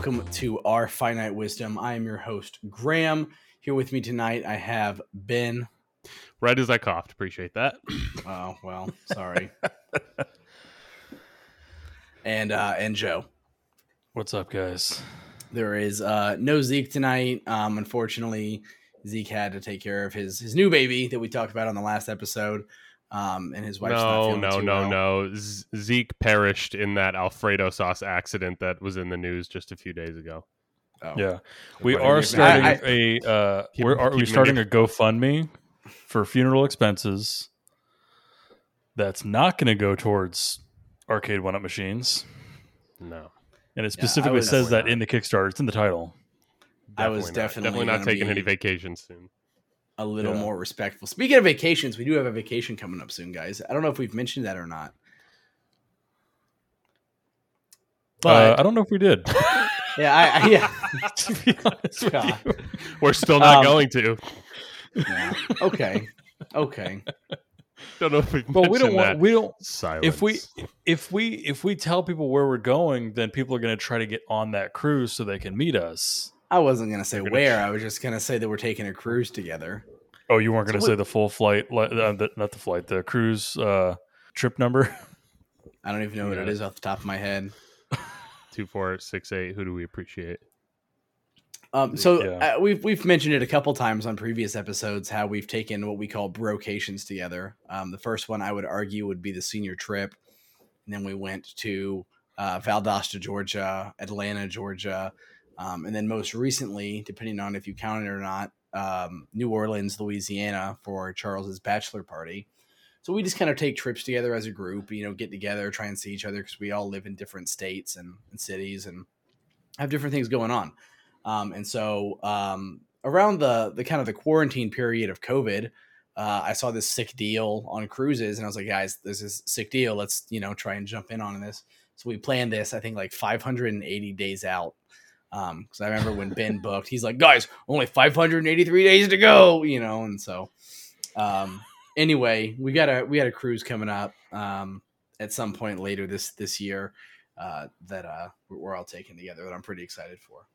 welcome to our finite wisdom. I am your host, Graham. Here with me tonight, I have Ben. Right as I coughed. Appreciate that. Oh well, sorry. and uh, and Joe. What's up, guys? There is uh, no Zeke tonight. Um, unfortunately, Zeke had to take care of his his new baby that we talked about on the last episode. Um, and his wife's not No, feeling no, too no, well. no. Zeke perished in that Alfredo sauce accident that was in the news just a few days ago. Oh. Yeah, we are I- starting I- a. Uh, Keep- we're, are we starting a GoFundMe for funeral expenses? That's not going to go towards arcade one-up machines, No, and it specifically was- says that Definitely in the Kickstarter. It's in the title. I was not. definitely definitely not taking be- any vacations soon. A little Yeah. more respectful. Speaking of vacations, we do have a vacation coming up soon, guys. I don't know if we've mentioned that or not. Uh, But I don't know if we did. yeah, I, I yeah, to be honest with you. We're still not Um, going to. yeah. Okay, okay. Don't know if we've But we don't want. that. We don't. Silence. If we if we if we tell people where we're going, then people are going to try to get on that cruise so they can meet us. I wasn't gonna say gonna where. I was just gonna say that we're taking a cruise together. Oh, you weren't going to So say the full flight, uh, the, not the flight, the cruise uh, trip number. I don't even know what it is off the top of my head. two, four, six, eight. Who do we appreciate? Um, so Yeah. uh, we've we've mentioned it a couple times on previous episodes how we've taken what we call brocations together. Um, the first one I would argue would be the senior trip, and then we went to uh, Valdosta, Georgia, Atlanta, Georgia, um, and then most recently, depending on if you count it or not, um, New Orleans, Louisiana for Charles's bachelor party. So we just kind of take trips together as a group, you know, get together, try and see each other because we all live in different states and, and cities and have different things going on. Um, and so um, around the the kind of the quarantine period of COVID, uh, I saw this sick deal on cruises, and I was like, guys, this is sick deal. Let's you know try and jump in on this. So we planned this. I think like 580 days out. Because I remember when Ben booked, he's like, guys, only 583 days to go. You know, and so um, anyway, we got a we got a cruise coming up um, at some point later this this year uh, that uh, we're all taking together that I'm pretty excited for.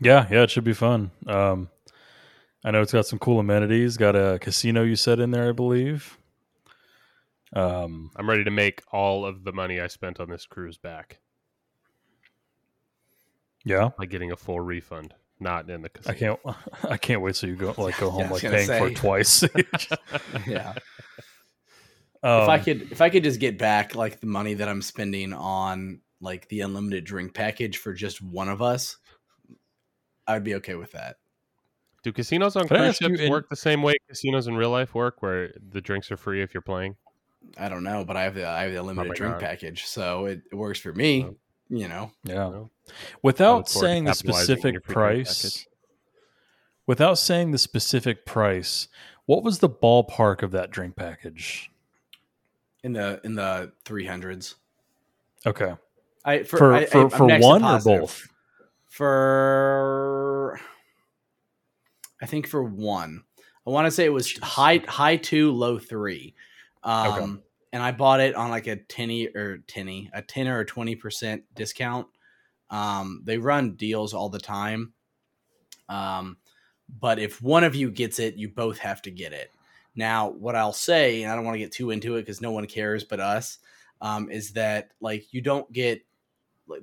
yeah, yeah, it should be fun. Um, I know it's got some cool amenities. Got a casino you said in there, I believe. Um, I'm ready to make all of the money I spent on this cruise back yeah, by getting a full refund. Not in the I can't. I can't wait till you go like go home was like gonna paying for it twice. yeah. Um, if I could if I could just get back like the money that I'm spending on like the unlimited drink package for just one of us, I'd be okay with that. Do casinos on Can I cruise you ships in- work the same way casinos in real life work, where the drinks are free if you're playing? I don't know, but I have the I have the unlimited my drink God. package, so it, it works for me. You know, yeah, without look forward to saying the specific your free drink price, package. without saying the specific price, what was the ballpark of that drink package? in the in the three hundreds. Okay, I for for I, for, I'm for one or both? For I think for one, I want to say it was high high two, low three. Um, Okay. And I bought it on like a tinny or tinny, a ten or twenty percent discount. Um, they run deals all the time. Um, but if one of you gets it, you both have to get it. Now, what I'll say, and I don't want to get too into it because no one cares but us, um, is that like you don't get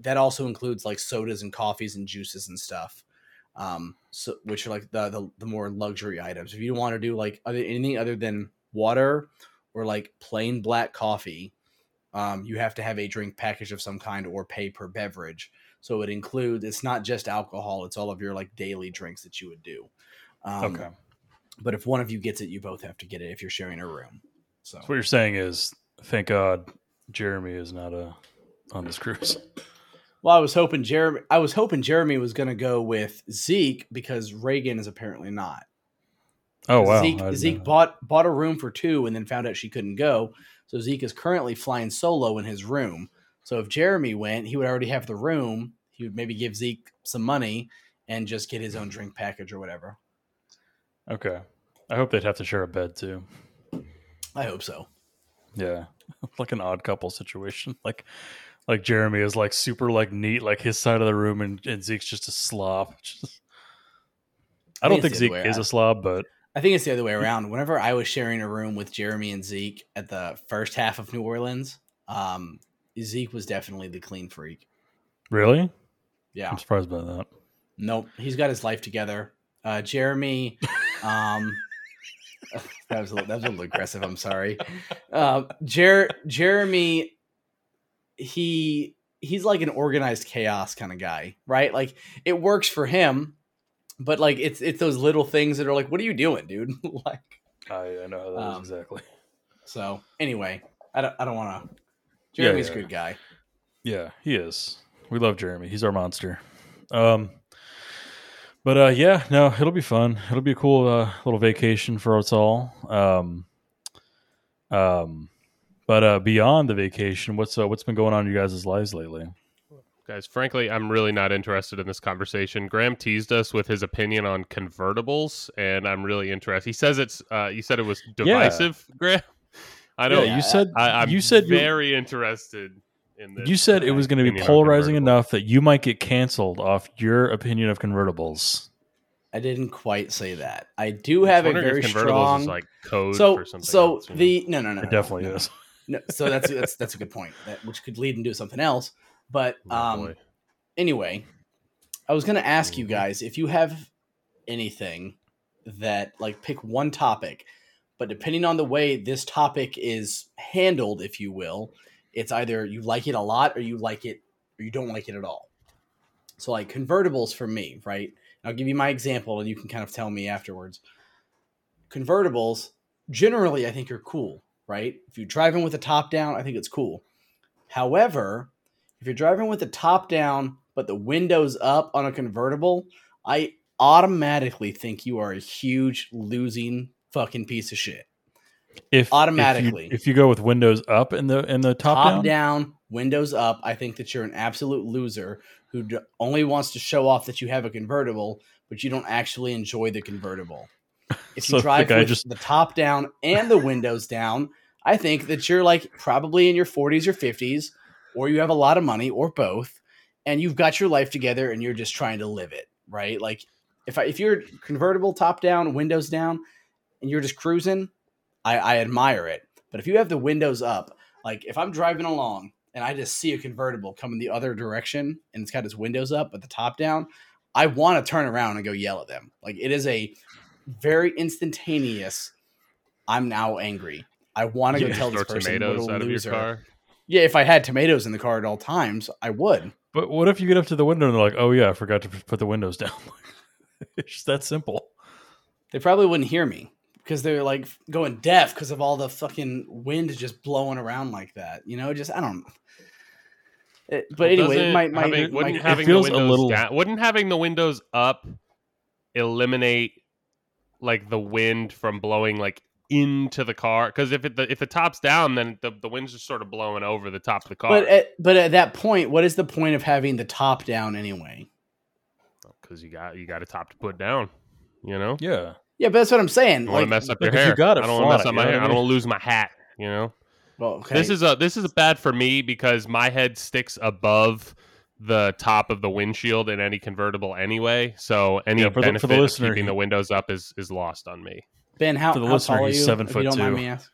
that also includes like sodas and coffees and juices and stuff um so which are like the the, the more luxury items if you don't want to do like other, anything other than water or like plain black coffee um you have to have a drink package of some kind or pay per beverage so it includes it's not just alcohol it's all of your like daily drinks that you would do um, okay, but if one of you gets it you both have to get it if you're sharing a room so so what you're saying is, thank God, Jeremy is not a on this cruise. Well, I was hoping Jeremy. I was hoping Jeremy was going to go with Zeke because Reagan is apparently not. Oh wow, Zeke Zeke bought bought a room for two and then found out she couldn't go. So Zeke is currently flying solo in his room. So if Jeremy went, he would already have the room. He would maybe give Zeke some money and just get his own drink package or whatever. Okay, I hope they'd have to share a bed too. I hope so. Yeah, like an odd couple situation. Like, like Jeremy is like super like neat, like his side of the room, and, and Zeke's just a slob. Just- I, I don't think think it's the Zeke is a slob, but I think it's the other way around. Whenever I was sharing a room with Jeremy and Zeke at the first half of New Orleans, um, Zeke was definitely the clean freak. really, Yeah. I'm surprised by that. Nope. He's got his life together. Uh, Jeremy, um, that was a little, that was a little aggressive. I'm sorry. Uh, Jer- Jeremy, he he's like an organized chaos kind of guy, right? Like it works for him, but like it's it's those little things that are like, what are you doing, dude? like I, I know how that is Um, exactly. so. Anyway, I don't I don't want to. Jeremy's yeah. a good guy. Yeah, he is. We love Jeremy. He's our monster. Um, but uh, yeah, no, it'll be fun. It'll be a cool uh, little vacation for us all. Um, um, but uh, beyond the vacation, what's uh, what's been going on in you guys' lives lately? Guys, frankly, I'm really not interested in this conversation. Graham teased us with his opinion on convertibles, and I'm really interested. He says it's. Uh, you said it was divisive, Graham. I know. yeah, you said I, I'm you said you- very interested in this. you said it was going to be polarizing enough that you might get canceled off your opinion of convertibles. I didn't quite say that. I do I have a very if convertibles strong. is like code so for something. so else, you know? the no no no It no, definitely no, is. No, so that's that's that's a good point. That which could lead into something else. But Oh, um, anyway, I was gonna ask you Mhm. guys if you have anything that like pick one topic, but depending on the way this topic is handled, if you will, it's either you like it a lot or you like it or you don't like it at all. So like convertibles for me, right? I'll give you my example and you can kind of tell me afterwards. Convertibles generally I think are cool, right? If you're driving with the top down, I think it's cool. However, if you're driving with the top down but the windows up on a convertible, I automatically think you are a huge losing fucking piece of shit. If if Automatically. you, if you go with windows up in the in the top, Top, down, down. windows up, I think that you're an absolute loser who d- only wants to show off that you have a convertible, but you don't actually enjoy the convertible. If So you the drive guy with just- the top down and the windows down, I think that you're like probably in your 40s or 50s, or you have a lot of money, or both, and you've got your life together and you're just trying to live it, right? Like if I, if you're convertible, top down, windows down, and you're just cruising, I, I admire it. But if you have the windows up, like if I'm driving along and I just see a convertible coming the other direction and it's got its windows up but the top down, I want to turn around and go yell at them. Like it is a very instantaneous. I'm now angry. I want to go Yeah. tell this person what a out of your loser. car. Yeah, if I had tomatoes in the car at all times, I would. But what if you get up to the window and they're like, "Oh yeah, I forgot to put the windows down." it's just that simple. They probably wouldn't hear me because they're like going deaf because of all the fucking wind just blowing around like that. You know, just I don't. It, but Well, anyway, doesn't my, my, having, wouldn't my- having feels the a windows little- down, wouldn't having the windows up eliminate like the wind from blowing like into the car? Because if it the, if the top's down, then the the wind's just sort of blowing over the top of the car. but at, but at that point, what is the point of having the top down anyway? Because you got you got a top to put down. You know, Yeah. Yeah, but that's what I'm saying. you don't want to mess up your if you hair. got I don't want to mess up my you know hair. what I I don't want to lose my hat. You know. well, okay. This is a this is bad for me because my head sticks above the top of the windshield in any convertible anyway. So any Yeah, for the- for the benefit listener, of keeping the windows up is is lost on me. Ben. How, for the how listener, tall are he's you? seven if foot you don't mind two. me asking?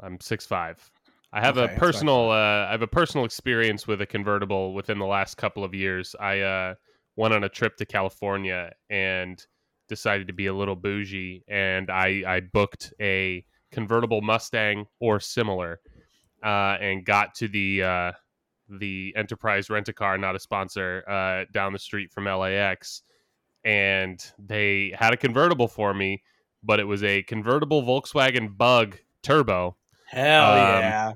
I'm six five. I have Okay, a that's what I personal uh, I have a personal experience with a convertible within the last couple of years. I uh, went on a trip to California and decided to be a little bougie, and I I booked a convertible Mustang or similar, uh, and got to the uh, the Enterprise Rent a Car, not a sponsor, uh, down the street from LAX, and they had a convertible for me, but it was a convertible Volkswagen Bug Turbo. Hell Um, yeah!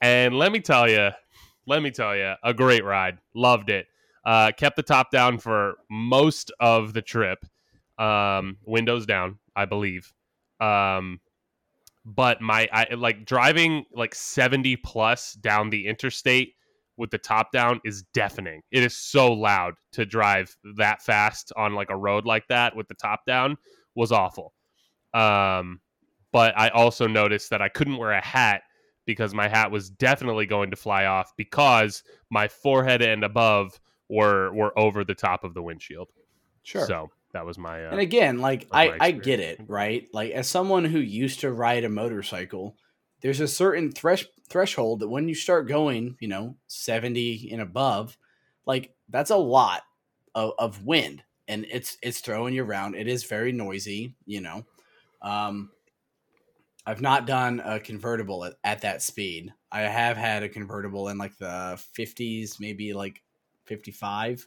And let me tell you, let me tell you, a great ride. Loved it. Uh, kept the top down for most of the trip. Um, windows down, I believe. Um, but my I like driving like 70 plus down the interstate with the top down is deafening. It is so loud to drive that fast on like a road like that with the top down was awful. Um, but I also noticed that I couldn't wear a hat because my hat was definitely going to fly off because my forehead and above were were over the top of the windshield. Sure. So that was my. Uh, and again, like I, I get it, right? Like as someone who used to ride a motorcycle, there's a certain thresh threshold that when you start going, you know, 70 and above, like that's a lot of, of wind and it's it's throwing you around. It is very noisy, you know. Um I've not done a convertible at, at that speed. I have had a convertible in like the 50s, maybe like 55.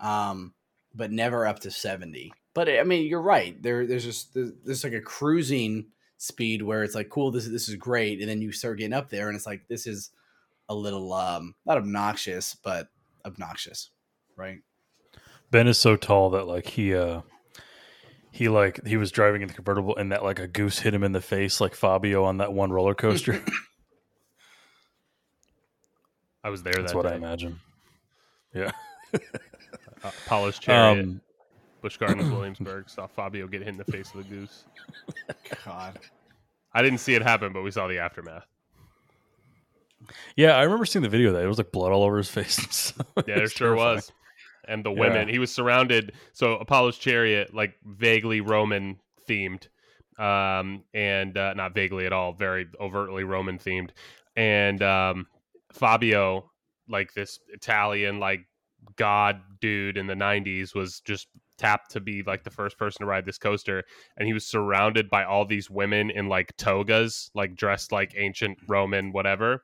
Um but never up to 70. But I mean, you're right. There, there's just there's, there's like a cruising speed where it's like, cool, this this is great, and then you start getting up there, and it's like this is a little um not obnoxious, but obnoxious, right? Ben is so tall that like he uh he like he was driving in the convertible and that like a goose hit him in the face like Fabio on that one roller coaster. I was there. That's that what day. I imagine. Yeah. Uh, Apollo's chariot, Um Busch Gardens, Williamsburg. Saw Fabio get hit in the face with a goose. God, I didn't see it happen, but we saw the aftermath. yeah, I remember seeing the video of that. It was like blood all over his face. and. It Yeah, there sure terrifying. was. And the Yeah. women, he was surrounded. So Apollo's chariot, like vaguely Roman themed, um, and uh, not vaguely at all, very overtly Roman themed. And um, Fabio, like this Italian, like god dude in the '90s, was just tapped to be like the first person to ride this coaster, and he was surrounded by all these women in like togas, like dressed like ancient Roman, whatever.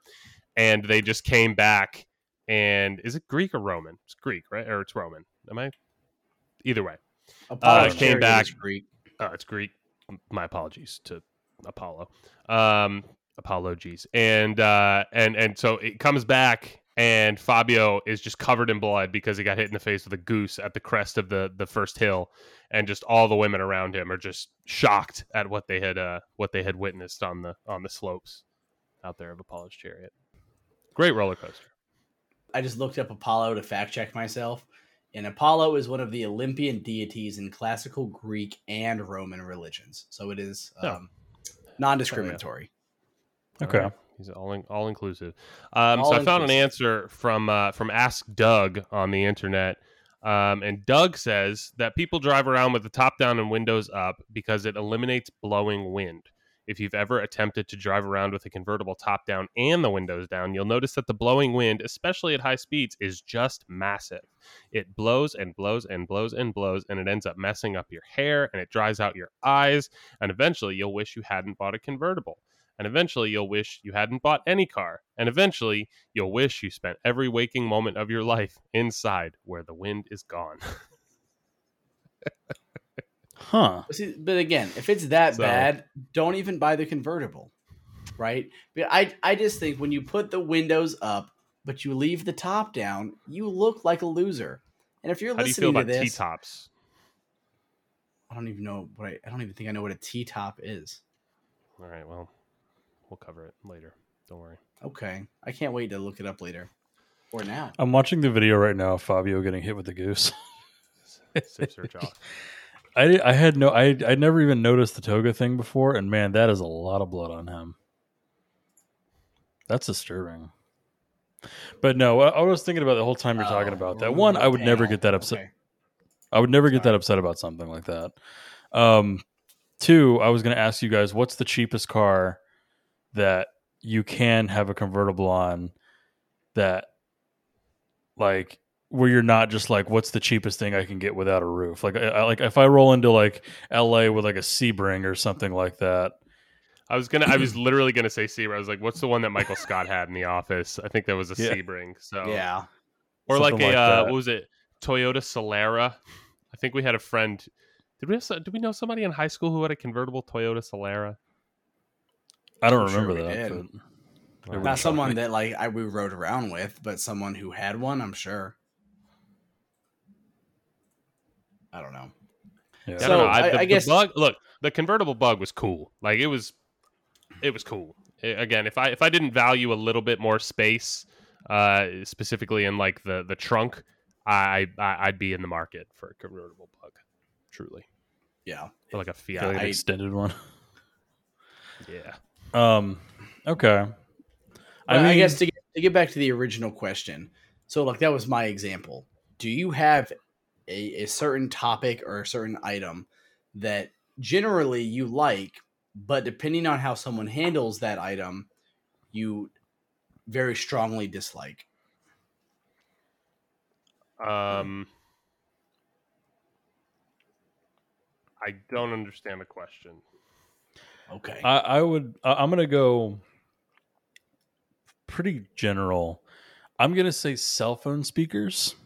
And they just came back and is it Greek or Roman? It's Greek, right? Or it's Roman. Am I? Either way, Apollo's came back- Greek. oh, it's Greek. My apologies to Apollo. Um, apologies, and uh, and and so it comes back, and Fabio is just covered in blood because he got hit in the face with a goose at the crest of the the first hill, and just all the women around him are just shocked at what they had uh what they had witnessed on the on the slopes out there of Apollo's chariot. Great roller coaster. I just looked up Apollo to fact check myself, and Apollo is one of the Olympian deities in classical Greek and Roman religions. So it is Oh. um, non-discriminatory. Okay. All right. He's all in, all inclusive. Um, All so I found an answer from uh, from Ask Doug on the internet, um, and Doug says that people drive around with the top down and windows up because it eliminates blowing wind. If you've ever attempted to drive around with a convertible top down and the windows down, you'll notice that the blowing wind, especially at high speeds, is just massive. It blows and blows and blows and blows, and it ends up messing up your hair and it dries out your eyes. And eventually, you'll wish you hadn't bought a convertible. And eventually, you'll wish you hadn't bought any car. And eventually, you'll wish you spent every waking moment of your life inside where the wind is gone. Huh. But See, but again, if it's that So- bad, don't even buy the convertible, right? But I, I just think when you put the windows up, but you leave the top down, you look like a loser. And if you're How do you feel listening to about T this, tops? I don't even know what I, I don't even think I know what a T top is. All right, well, we'll cover it later. Don't worry. Okay, I can't wait to look it up later or now. I'm watching the video right now of Fabio getting hit with the goose. Sip search off. I I had no I I never even noticed the toga thing before, and man, that is a lot of blood on him. That's disturbing. But no, I, I was thinking about the whole time you're talking Oh, about that. One, I would never get that upset. Okay. I would never get that upset about something like that. Um, two, I was going to ask you guys, what's the cheapest car that you can have a convertible on that, like, where you're not just like, what's the cheapest thing I can get without a roof? Like, I, I- like if I roll into like L.A. with like a Sebring or something like that. I was gonna. I was literally gonna say Sebring. I was like, "What's the one that Michael Scott had in the office?" I think that was a Yeah. Sebring. So Yeah, or like Something a like uh, what was it? Toyota Solara. I think we had a friend. Did we have? so- Did we know somebody in high school who had a convertible Toyota Solara? I don't I'm remember we that. did. but- It It wouldn't wouldn't not shock someone me. that like I we rode around with, but someone who had one. I'm sure. I don't know. Yeah. I So, don't know. I, I- the, I guess- the bug. Look, the convertible bug was cool. Like it was, it was cool. I- again, if I if I didn't value a little bit more space, uh, specifically in like the the trunk, I, I I'd be in the market for a convertible bug. Truly, Yeah, or like a feel Fiat. like an I- extended one. yeah. Um, okay. I, mean, I guess to get, to get back to the original question, so like that was my example. Do you have a, a certain topic or a certain item that generally you like, but depending on how someone handles that item, you very strongly dislike? Um, I don't understand the question. Okay. I, I would. I- I'm gonna go pretty general. I'm gonna say cell phone speakers.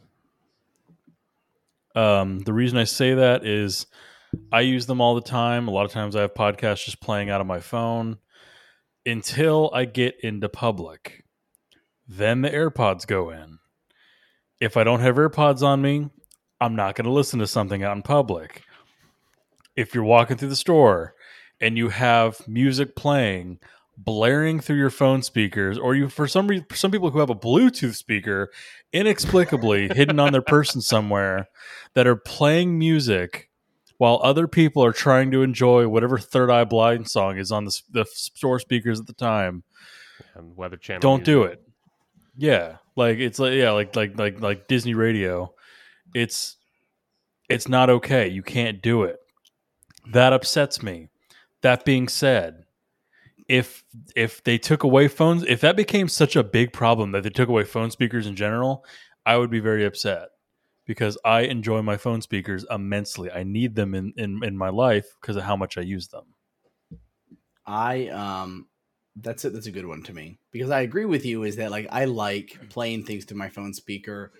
Um, the reason I say that is I use them all the time. A lot of times I have podcasts just playing out of my phone until I get into public. Then the AirPods go in. If I don't have AirPods on me, I'm not going to listen to something out in public. If you're walking through the store and you have music playing, blaring through your phone speakers, or you for some reason, some people who have a Bluetooth speaker inexplicably hidden on their person somewhere that are playing music while other people are trying to enjoy whatever Third Eye Blind song is on the, the store speakers at the time. And Weather Channel. Don't do it. Yeah, like it's like yeah, like like like like Disney Radio. It's it's not okay. You can't do it. That upsets me. That being said, if if they took away phones, if that became such a big problem that they took away phone speakers in general, I would be very upset because I enjoy my phone speakers immensely. I need them in in, in my life because of how much I use them. I um that's it that's a good one to me because I agree with you is that like I like playing things through my phone speaker,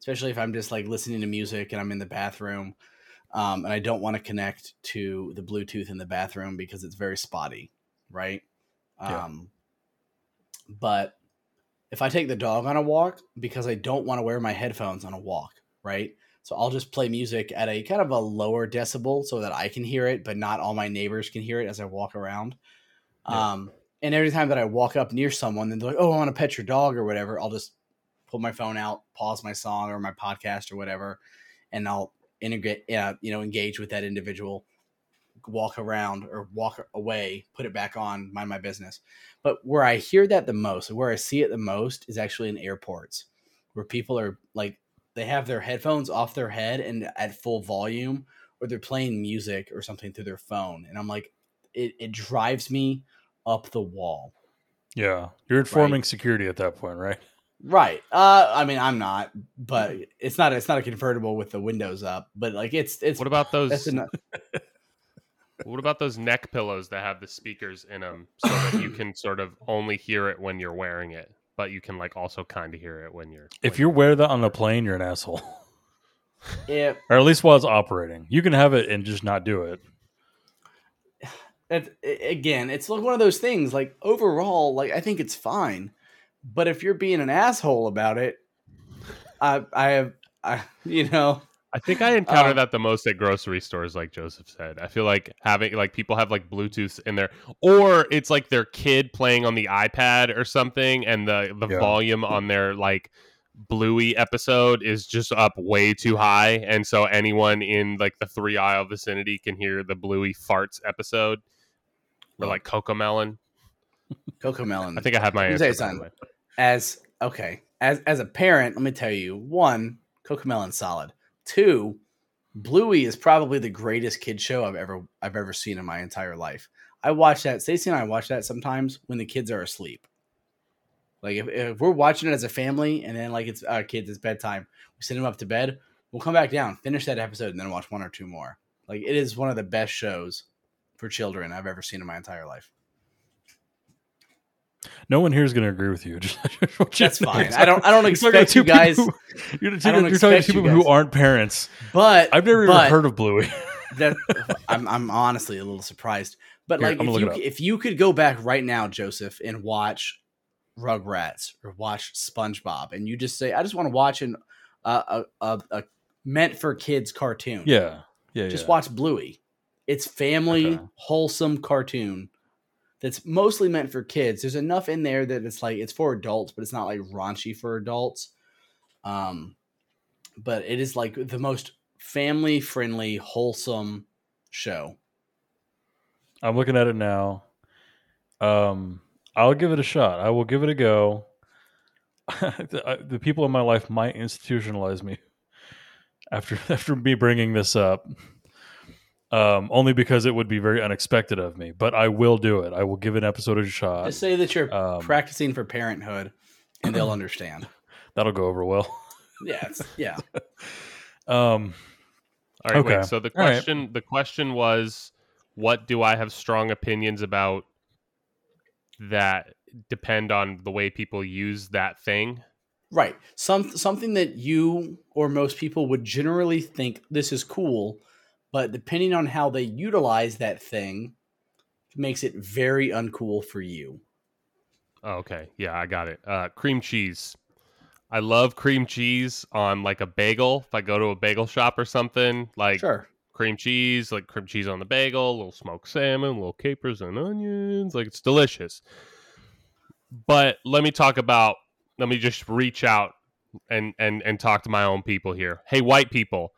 especially if I'm just like listening to music and I'm in the bathroom, um, and I don't want to connect to the Bluetooth in the bathroom because it's very spotty, right? Yeah. Um, but if I take the dog on a walk because I don't want to wear my headphones on a walk, right? So I'll just play music at a kind of a lower decibel so that I can hear it, but not all my neighbors can hear it as I walk around. Yeah. Um, and every time that I walk up near someone, then they're like, "Oh, I want to pet your dog" or whatever. I'll just pull my phone out, pause my song or my podcast or whatever, and I'll integrate, uh, you know, engage with that individual, walk around or walk away, put it back on, mind my business. But where I hear that the most, where I see it the most, is actually in airports, where people are like they have their headphones off their head and at full volume, or they're playing music or something through their phone, and I'm like, it, it drives me up the wall. Yeah, you're informing security at that point, right? Right. Uh, I mean, I'm not, but it's not. It's not a convertible with the windows up. But like, it's it's. What about those? That's enough. What about those neck pillows that have the speakers in them so that you can sort of only hear it when you're wearing it, but you can like also kind of hear it when you're. If when you wear that on a plane, you're an asshole. It, or at least while it's operating. You can have it and just not do it. it, again, it's like one of those things. Like overall, like I think it's fine, but if you're being an asshole about it, I I have I you know I think I encounter Um, that the most at grocery stores, like Joseph said. I feel like having like people have like Bluetooth in there, or it's like their kid playing on the iPad or something, and the the Yeah. volume on their like Bluey episode is just up way too high, and so anyone in like the three aisle vicinity can hear the Bluey farts episode, or like Coco Melon. Coco Melon. I think I have my Let me tell answer. you by the way. something. as okay as as a parent, let me tell you one, Coco Melon solid. Two, Bluey is probably the greatest kid show I've ever I've ever seen in my entire life. I watch that. Stacy and I watch that sometimes when the kids are asleep. Like if, if we're watching it as a family and then like it's our kids, it's bedtime. We send them up to bed. We'll come back down, finish that episode, and then watch one or two more. Like it is one of the best shows for children I've ever seen in my entire life. No one here is going to agree with you. Just- That's fine. I don't I don't You're expect you guys, people who- you're, don't you're talking to people who aren't parents. but I've never but, even heard of Bluey. that I'm I'm honestly a little surprised. But Here, like if you look it up. if you could go back right now, Joseph, and watch Rugrats or watch SpongeBob, and you just say, I just want to watch an uh, a, a a meant for kids cartoon. yeah, yeah, just yeah. watch Bluey. It's family Okay. wholesome cartoon that's mostly meant for kids. There's enough in there that it's like it's for adults, but it's not like raunchy for adults. Um, but it is like the most family friendly, wholesome show. I'm looking at it now. Um, I'll give it a shot. I will give it a go. the, the people in my life might institutionalize me after after me bringing this up. Um, only because it would be very unexpected of me, but I will do it. I will give an episode a shot. Just say that you're Um, practicing for parenthood, and they'll understand. That'll go over well. Yeah, it's, yeah. Um, All right, Okay. wait. So the All right. question the question was what do I have strong opinions about that depend on the way people use that thing? Right. Some something that you or most people would generally think this is cool, but depending on how they utilize that thing, makes it very uncool for you. Oh, okay. Yeah, I got it. Uh, cream cheese. I love cream cheese on like a bagel. If I go to a bagel shop or something, like Sure. cream cheese, like cream cheese on the bagel, a little smoked salmon, little capers and onions. Like it's delicious. But let me talk about let me just reach out and and and talk to my own people here. Hey white people,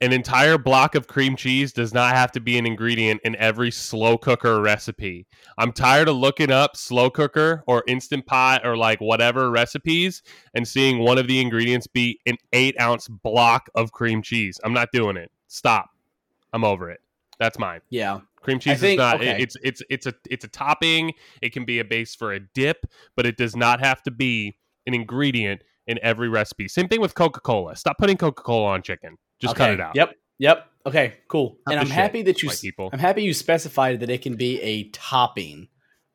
an entire block of cream cheese does not have to be an ingredient in every slow cooker recipe. I'm tired of looking up slow cooker or instant pot or like whatever recipes and seeing one of the ingredients be an eight ounce block of cream cheese. I'm not doing it. Stop. I'm over it. That's mine. Yeah. Cream cheese think- is not. okay. It's it's it's a it's a topping. It can be a base for a dip, but it does not have to be an ingredient in every recipe. Same thing with Coca Cola. Stop putting Coca Cola on chicken. Just cut it out. Yep. Yep. Okay. Cool. Cut and I'm happy that you. people. I'm happy you specified that it can be a topping,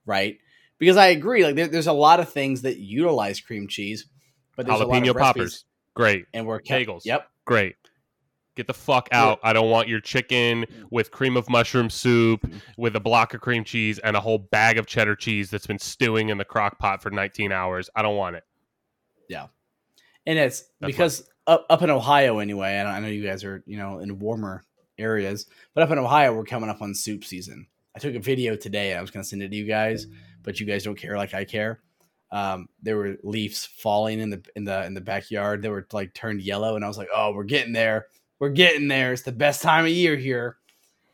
right? Because I agree. Like there, there's a lot of things that utilize cream cheese, but there's a lot Jalapeno of poppers. Great. and we're kept, Bagels. Yep. Great. Get the fuck out. I don't want your chicken with cream of mushroom soup mm-hmm. with a block of cream cheese and a whole bag of cheddar cheese that's been stewing in the crock pot for 19 hours. I don't want it. Yeah. And it's That's because up, up in Ohio anyway. And I know you guys are you know in warmer areas, but up in Ohio we're coming up on soup season. I took a video today. And I was going to send it to you guys, but you guys don't care like I care. Um, there were leaves falling in the in the in the backyard. They were like turned yellow, and I was like, "Oh, we're getting there. We're getting there. It's the best time of year here."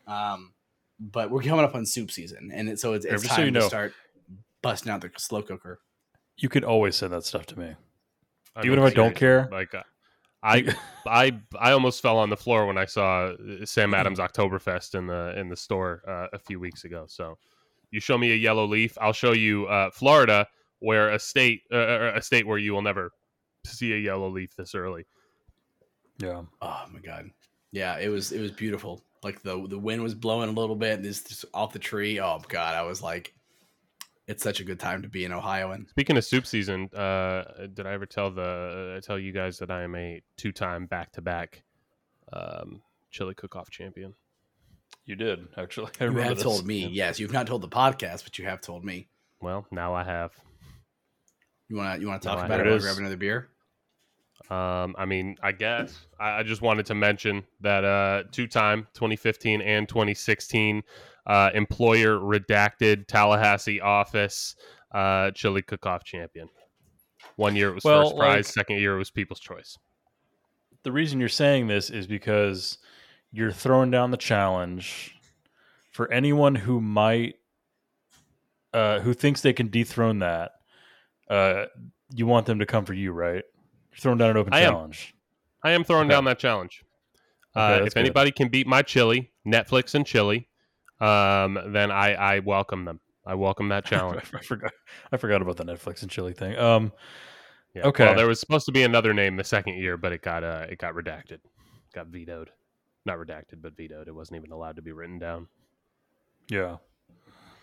Um, but we're coming up on soup season, and it, so it's, it's Just so time you to know- start busting out the slow cooker. you could always send that stuff to me. I Even if I don't care? Like, uh, I, I, I almost fell on the floor when I saw uh, Sam Adams Oktoberfest in the in the store uh, a few weeks ago. So, you show me a yellow leaf, I'll show you uh, Florida, where a state, uh, uh, a state where you will never see a yellow leaf this early. Yeah. Oh my god. Yeah, it was it was beautiful. Like the the wind was blowing a little bit, and this just off the tree. Oh god, I was like, it's such a good time to be an Ohioan. Speaking of soup season, uh, did I ever tell the tell you guys that I am a two time back to back chili cook off champion? You did, actually. I you have this. told me, yes. You've not told the podcast, but you have told me. Well, now I have. You want to you want to talk I about it heard while it. grab another beer? Um, I mean, I guess I, I just wanted to mention that uh, two-time 2015 and 2016 uh, employer redacted Tallahassee office uh, chili cook-off champion. One year it was Well, first prize, like- second year it was People's Choice. The reason you're saying this is because you're throwing down the challenge for anyone who might, uh, who thinks they can dethrone that. Uh, you want them to come for you, right? You're throwing down an open I am. challenge. I am throwing Okay. down that challenge. Okay, uh, if good. anybody can beat my chili, Netflix and chili, um, then I, I welcome them. I welcome that challenge. I forgot. I forgot about the Netflix and chili thing. Um, Yeah. Okay. Well, there was supposed to be another name the second year, but it got uh, it got redacted, got vetoed. Not redacted, but vetoed. It wasn't even allowed to be written down. yeah.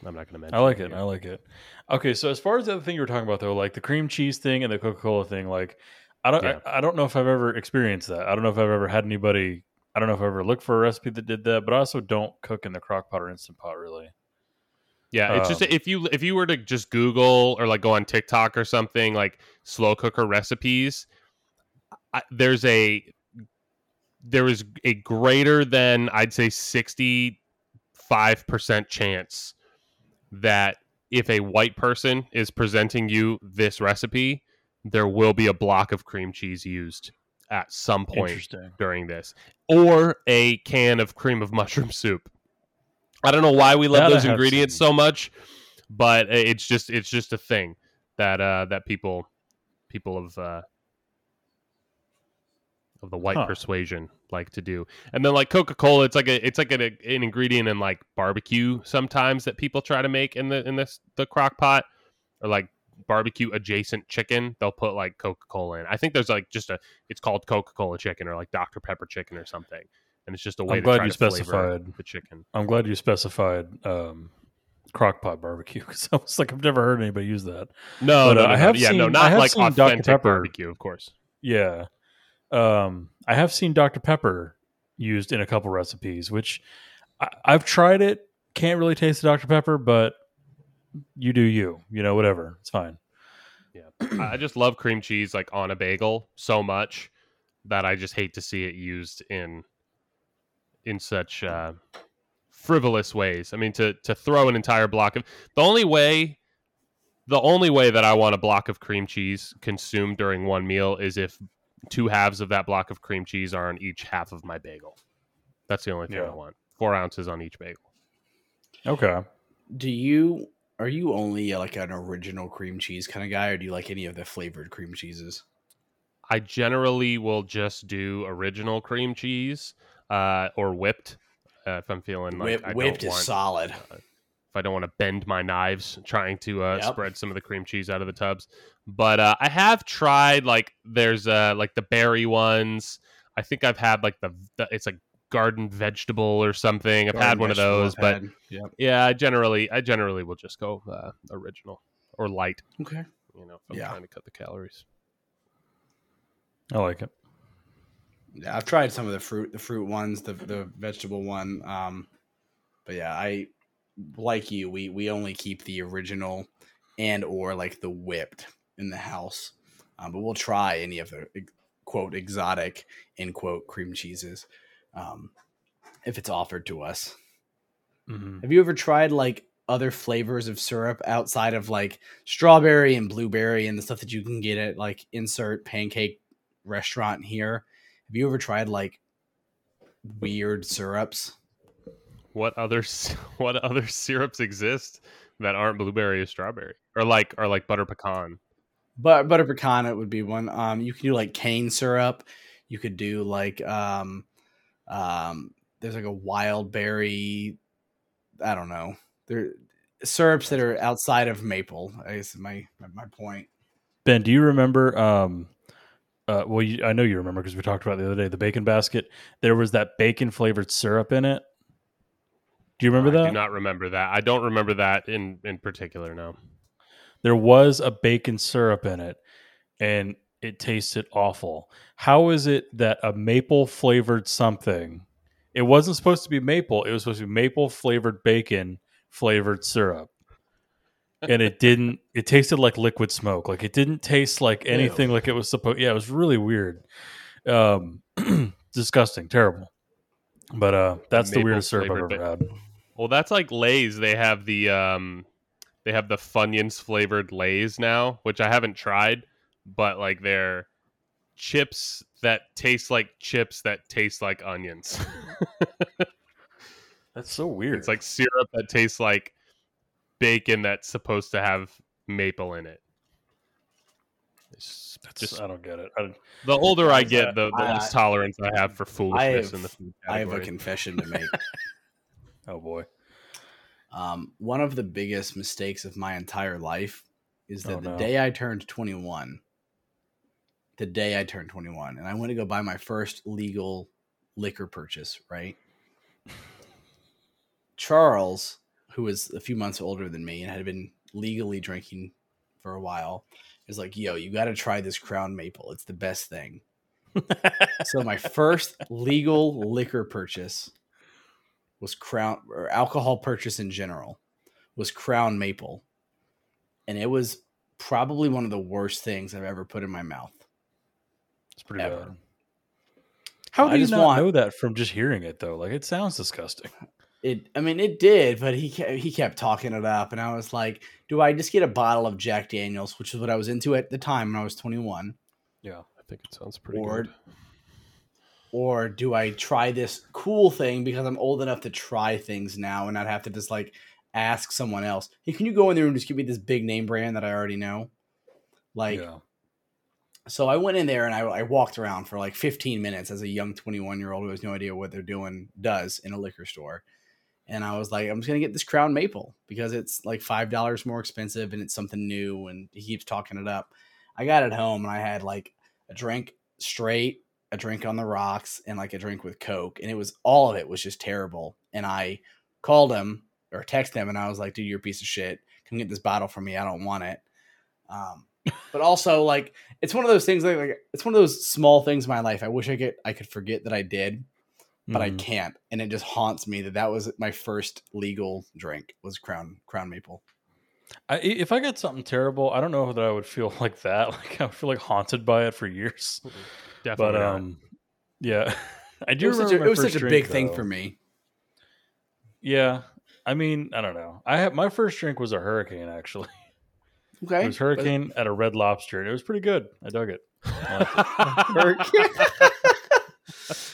I'm not going to mention. I like it. here. I like it. Okay, so as far as the other thing you were talking about though, like the cream cheese thing and the Coca Cola thing, like I don't, Yeah. I, I don't know if I've ever experienced that. I don't know if I've ever had anybody. I don't know if I ever looked for a recipe that did that, but I also don't cook in the crock pot or instant pot really. Yeah, it's just Um, if you if you were to just Google or like go on TikTok or something like slow cooker recipes, I, there's a there is a greater than I'd say sixty five percent chance that if a white person is presenting you this recipe, there will be a block of cream cheese used at some point during this, or a can of cream of mushroom soup. I don't know why we love those ingredients seen. so much, but it's just it's just a thing that uh that people people of uh of the white Huh. persuasion like to do and then like coca-cola it's like a it's like an, an ingredient in like barbecue sometimes that people try to make in the in this the crock pot or like barbecue adjacent chicken they'll put like coca-cola in i think there's like just a it's called coca-cola chicken or like dr pepper chicken or something and it's just a way I'm to glad try you to specified. the chicken I'm glad you specified um, crockpot barbecue because I was like, I've never heard anybody use that. no But, no, uh, no, I have yeah no not like seen Dr. authentic Pepper. barbecue of course Yeah. Um, I have seen Dr. Pepper used in a couple recipes, which I, I've tried it. Can't really taste the Dr. Pepper, but you do you. You know, whatever. It's fine. Yeah. I just love cream cheese like on a bagel so much that I just hate to see it used in in such uh, frivolous ways. I mean, to to throw an entire block of the only way the only way that I want a block of cream cheese consumed during one meal is if two halves of that block of cream cheese are on each half of my bagel. That's the only thing I want. Four ounces on each bagel. Okay. Do you are you only uh, like an original cream cheese kind of guy, or do you like any of the flavored cream cheeses? I generally will just do original cream cheese uh, or whipped uh, if I'm feeling like Whip, I whipped don't is want, solid. if I don't want to bend my knives trying to uh, Yep. spread some of the cream cheese out of the tubs. But uh, I have tried like there's uh, like the berry ones. I think I've had like the, the it's like garden vegetable or something. I've had one of those, but. Yep. yeah, I generally I generally will just go uh, original or light. Okay. You know, if I'm Yeah. trying to cut the calories. I like it. Yeah, I've tried some of the fruit, the fruit ones, the the vegetable one. Um, but yeah, I like you. We we only keep the original and or like the whipped in the house. Um, but we'll try any of the quote exotic in quote cream cheeses um, if it's offered to us. Mhm. Have you ever tried like other flavors of syrup outside of like strawberry and blueberry and the stuff that you can get at like insert pancake restaurant here? Have you ever tried like weird syrups? What other what other syrups exist that aren't blueberry or strawberry or like or like butter pecan? But butter pecan it would be one. Um, you can do like cane syrup. You could do like um, um, there's like a wild berry. I don't know. There syrups that are outside of maple. I guess is my my point. Ben, do you remember? Um, uh, well, you, I know you remember because we talked about it the other day. The bacon basket. There was that bacon flavored syrup in it. Do you remember I that? I do not remember that. I don't remember that in in particular. No. there was a bacon syrup in it and it tasted awful. How is it that a maple flavored something? It wasn't supposed to be maple, it was supposed to be maple flavored bacon flavored syrup. And it didn't it tasted like liquid smoke. Like it didn't taste like anything like it was supposed Yeah, it was really weird. Um disgusting, terrible. But uh that's the weirdest syrup I've ever ba- had. Well, that's like Lay's. They have the um, they have the Funyuns flavored Lay's now, which I haven't tried, but like they're chips that taste like chips that taste like onions. That's so weird. it's like syrup that tastes like bacon that's supposed to have maple in it. It's That's, just I don't get it. I, the older I get, the, the I- less tolerance I have for foolishness have- in the food I have a confession to make. oh boy. Um, one of the biggest mistakes of my entire life is that Oh, the no. day I turned 21, the day I turned 21, and I went to go buy my first legal liquor purchase, right? Charles, who was a few months older than me and had been legally drinking for a while, is like, yo, you got to try this Crown Maple. It's the best thing. so my first legal liquor purchase was Crown or alcohol purchase in general was Crown Maple, and it was probably one of the worst things I've ever put in my mouth. It's pretty Ever. bad. How I do you just not want- know that from just hearing it though? Like it sounds disgusting. It, I mean, it did, but he kept, he kept talking it up, and I was like, "Do I just get a bottle of Jack Daniels, which is what I was into at the time when I was 21, Yeah. I think it sounds pretty or good. or do I try this cool thing because I'm old enough to try things now and not have to just like ask someone else, "Hey, can you go in there and just give me this big name brand that I already know?" Like, yeah. So I went in there and I, I walked around for like 15 minutes as a young 21 year old who has no idea what they're doing does in a liquor store. And I was like, I'm just gonna get this Crown Maple because it's like five dollars more expensive and it's something new. And he keeps talking it up. I got it home and I had like a drink straight, a drink on the rocks, and like a drink with Coke, and it was all of it was just terrible. And I called him or texted him, and I was like, "Dude, you're a piece of shit. Come get this bottle from me. I don't want it." Um, but also like it's one of those things like, like it's one of those small things in my life. I wish I could I could forget that I did, but I Mhm. can't, and it just haunts me that that was my first legal drink was Crown Crown Maple. I, if I got something terrible, I don't know that I would feel like that. Like I would feel like haunted by it for years. Definitely. But not. um, yeah, I It do was such remember a, it was such a drink, big thing for me. Yeah, I mean, I don't know. I had my first drink was a hurricane. Actually, Okay, it was hurricane at a Red Lobster, and it was pretty good. I dug it.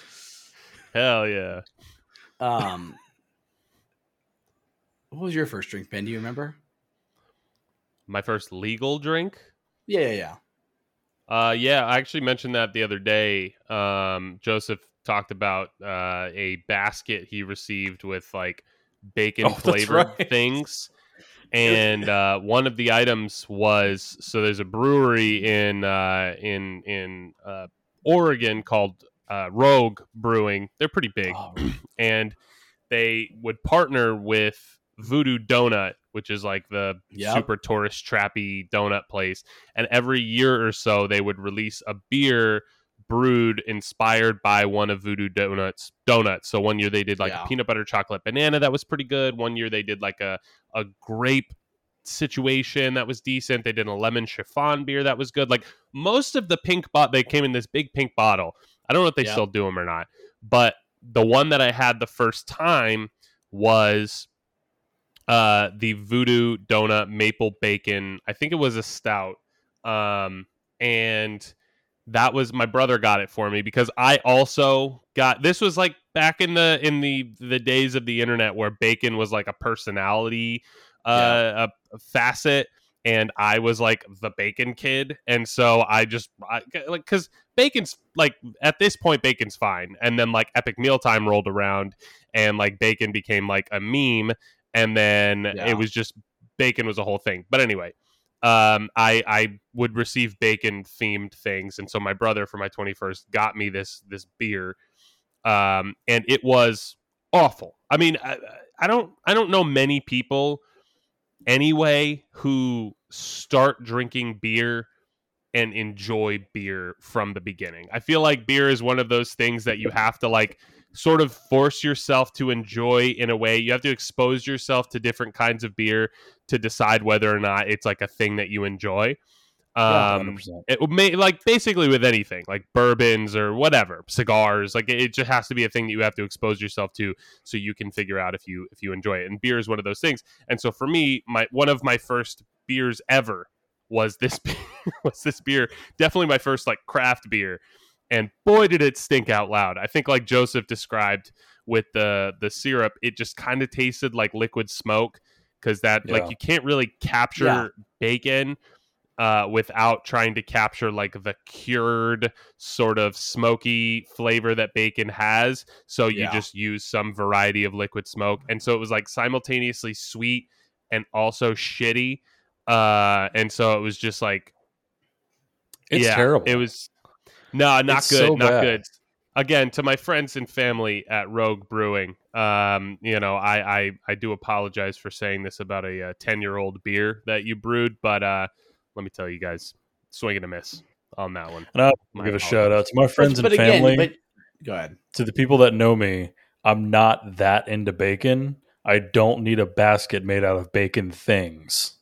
Hell yeah. Um, what was your first drink, Ben? Do you remember? My first legal drink. Yeah, yeah, yeah. Uh, yeah, I actually mentioned that the other day. Um, Joseph talked about uh, a basket he received with like bacon Oh, flavored right. things. And uh, one of the items was so there's a brewery in uh, in in uh, Oregon called uh, Rogue Brewing. They're pretty big, Oh, and they would partner with Voodoo Doughnut, which is like the Yep. super tourist trappy donut place. And every year or so, they would release a beer brewed inspired by one of Voodoo Doughnuts donuts. So one year they did like Yeah. a peanut butter chocolate banana that was pretty good. One year they did like a a grape situation that was decent. They did a lemon chiffon beer that was good. Like most of the pink bot they came in this big pink bottle. I don't know if they Yep. still do them or not, but the one that I had the first time was uh the voodoo donut maple bacon i think it was a stout um and that was my brother got it for me because i also got this was like back in the in the the days of the internet where bacon was like a personality uh a, a facet and i was like the bacon kid. And so i just I, like because bacon's like at this point bacon's fine. And then like epic mealtime rolled around and like bacon became like a meme. And then Yeah. it was just bacon was a whole thing. But anyway um i i would receive bacon themed things and so my brother for my 21st got me this this beer um and it was awful i mean i, I don't i don't know many people anyway who start drinking beer and enjoy beer from the beginning. I feel like beer is one of those things that you have to like sort of force yourself to enjoy in a way. You have to expose yourself to different kinds of beer to decide whether or not it's like a thing that you enjoy. Um 100%. it may like basically with anything like bourbons or whatever cigars like it just has to be a thing that you have to expose yourself to so you can figure out if you if you enjoy it and beer is one of those things and so for me my one of my first beers ever was this beer, was this beer definitely my first like craft beer and boy did it stink out loud i think like joseph described with the the syrup it just kind of tasted like liquid smoke because that Yeah. like you can't really capture Yeah. bacon uh, without trying to capture like the cured sort of smoky flavor that bacon has. So you Yeah. just use some variety of liquid smoke. And so it was like simultaneously sweet and also shitty. Uh, and so it was just like, It's yeah, terrible. It was no, not It's good, so not bad. good. Again, to my friends and family at Rogue Brewing, um, you know, I, I I do apologize for saying this about a ten year old beer that you brewed, but uh, let me tell you guys, swing and a miss on that one. And I'll My give a shout out to my friends but, and but again, family, but go ahead. to the people that know me. I'm not that into bacon. I don't need a basket made out of bacon things.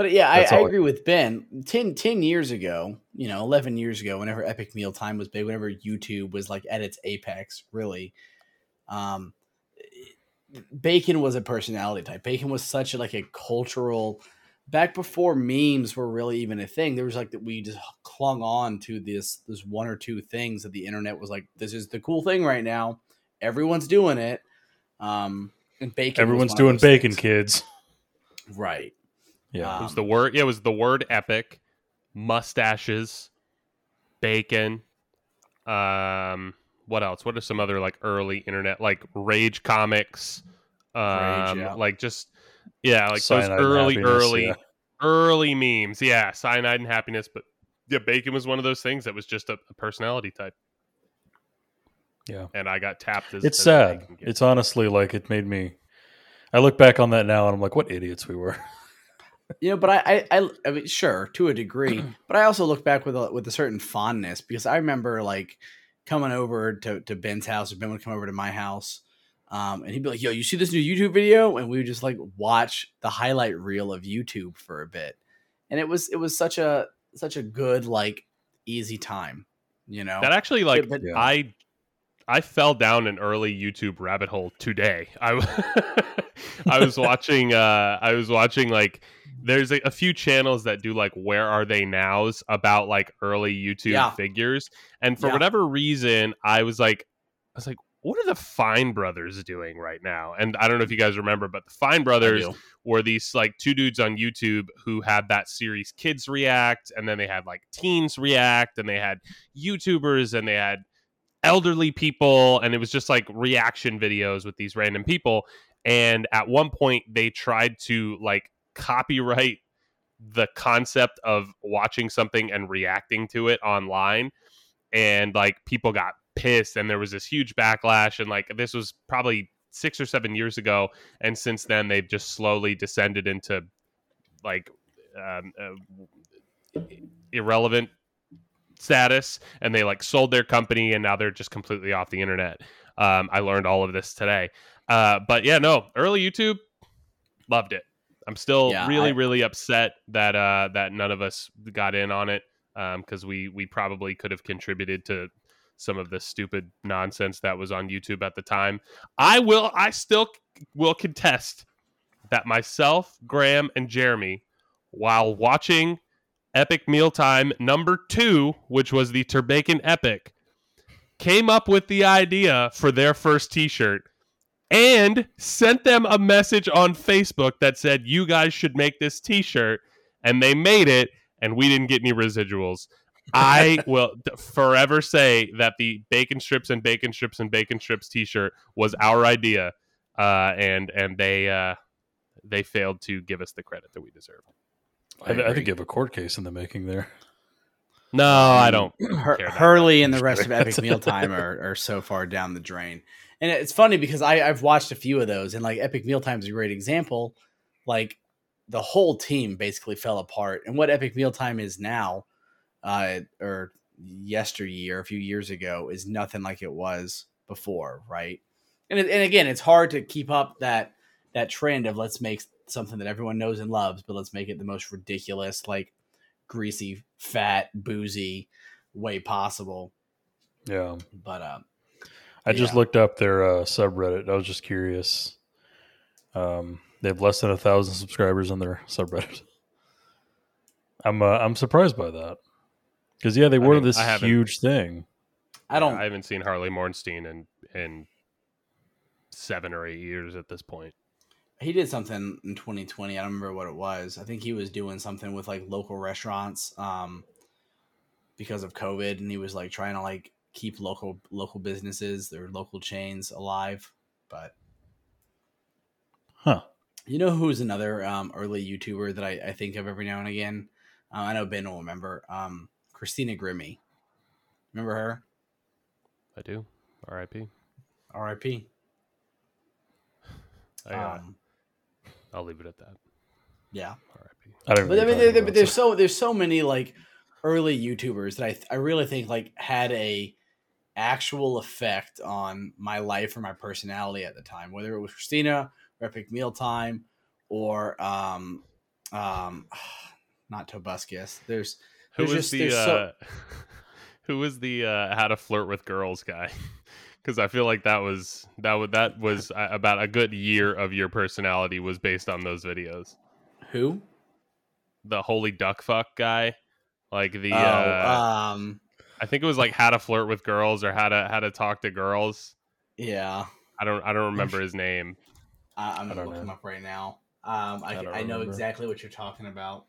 But yeah, I, I agree with Ben. 10, 10 years ago, you know, 11 years ago, whenever Epic Meal Time was big, whenever YouTube was like at its apex, really, um, bacon was a personality type. Bacon was such a, like a cultural. Back before memes were really even a thing, there was like that we just clung on to this this one or two things that the internet was like, this is the cool thing right now. Everyone's doing it. Um, And bacon. Everyone's doing bacon, things. kids. Right. Yeah. It was Um, the word. Yeah, it was the word epic, mustaches, bacon. Um, what else? What are some other like early internet like Rage comics? Um, yeah. like just yeah, like Cyanide those early, early, yeah. early memes. Yeah, cyanide and happiness. But yeah, bacon was one of those things that was just a, a personality type. Yeah. and I got tapped as It's as sad. It's honestly like it made me. I look back on that now and I'm like, what idiots we were. You know, but I, I, I, I mean, sure, to a degree, but I also look back with a, with a certain fondness because I remember like coming over to, to Ben's house, or Ben would come over to my house, um, and he'd be like, "Yo, you see this new YouTube video?" And we would just like watch the highlight reel of YouTube for a bit, and it was it was such a such a good like easy time, you know. That actually like but- Yeah. I I fell down an early YouTube rabbit hole today. I I was watching uh I was watching like there's a, a few channels that do like where are they nows about like early YouTube Yeah. figures and for Yeah. whatever reason I was like I was like what are the Fine brothers doing right now? And I don't know if you guys remember but the Fine brothers were these like two dudes on YouTube who had that series Kids React, and then they had like Teens React, and they had YouTubers, and they had elderly people, and it was just like reaction videos with these random people. And at one point, they tried to like copyright the concept of watching something and reacting to it online. And like people got pissed, and there was this huge backlash. And like this was probably six or seven years ago and since then they've just slowly descended into like um, uh, irrelevant status and they like sold their company and now they're just completely off the internet um, i learned all of this today uh, but yeah no early youtube loved it i'm still Yeah, really I- really upset that uh, that none of us got in on it because we we probably could have contributed to some of the stupid nonsense that was on youtube at the time I will. I still will contest that myself, Graham, and Jeremy, while watching Epic Mealtime number two, which was the Turbacon Epic, came up with the idea for their first T-shirt and sent them a message on Facebook that said, "You guys should make this T-shirt," and they made it, and we didn't get any residuals. I will forever say that the bacon strips and bacon strips and bacon strips T-shirt was our idea, uh, and and they uh, they failed to give us the credit that we deserved. I, I agree. think you have a court case in the making there. No, I don't. Hur- care Hurley and the rest of kidding. Epic Mealtime are, are so far down the drain. And it's funny because I, I've watched a few of those, and like Epic Mealtime is a great example. Like the whole team basically fell apart, and what Epic Mealtime is now, uh, or yesteryear, a few years ago, is nothing like it was before, right? And it, and again, it's hard to keep up that that trend of let's make something that everyone knows and loves, but let's make it the most ridiculous, like greasy, fat, boozy way possible. Yeah. But um, I just Yeah. looked up their uh, subreddit. I was just curious. Um, they have less than a thousand subscribers on their subreddit. I'm uh, I'm surprised by that because yeah, they I were mean, this huge thing. I don't. I haven't seen Harley Morenstein in in seven or eight years at this point. he did something in 2020. I don't remember what it was. I think he was doing something with like local restaurants um, because of COVID, and he was like trying to like keep local local businesses, their local chains alive. But Huh. you know who's another um, early YouTuber that I, I think of every now and again? Uh, I know Ben will remember. Um, Christina Grimmie. Remember her? I do. R.I.P. R.I.P. I, uh, Um, I'll leave it at that. yeah. R.I.P. I don't. But I mean, know there, there- but there's so there's so many like early YouTubers that I I really think like had a actual effect on my life or my personality at the time, whether it was Christina or Epic Mealtime or um um not Tobuscus. There's Who There's was just- the so- uh, who was the uh, how to flirt with girls guy? Because I feel like that was that was that was about a good year of your personality was based on those videos. who? The holy duck fuck guy, like the oh, uh, um I think it was like how to flirt with girls or how to how to talk to girls. yeah. I don't I don't remember his name. I, I'm I gonna don't look know. him up right now. Um, I, I I know exactly what you're talking about.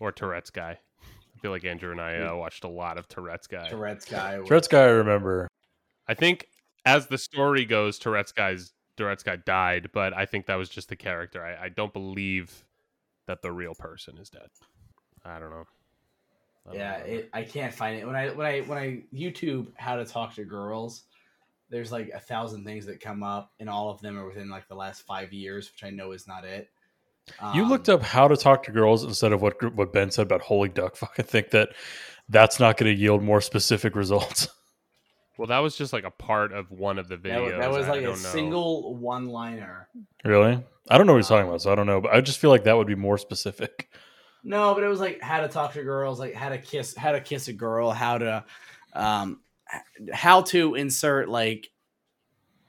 or Tourette's guy. I feel like Andrew and I uh, watched a lot of Tourette's guy. Tourette's guy. was- Tourette's guy, I remember. I think as the story goes, Tourette's guy's Tourette's guy died, but I think that was just the character. I, I don't believe that the real person is dead. I don't know. I Yeah, it, I can't find it when I when I when I YouTube how to talk to girls. There's like a thousand things that come up, and all of them are within like the last five years, which I know is not it. you Um, looked up how to talk to girls instead of what what Ben said about holy duck. Fuck, I think that that's not going to yield more specific results. well, that was just like a part of one of the videos. that was I like a know. single one-liner. really? I don't know what he's talking Um, about, so I don't know. But I just feel like that would be more specific. No, but it was like how to talk to girls, like how to kiss, how to kiss a girl, how to, um, how to insert like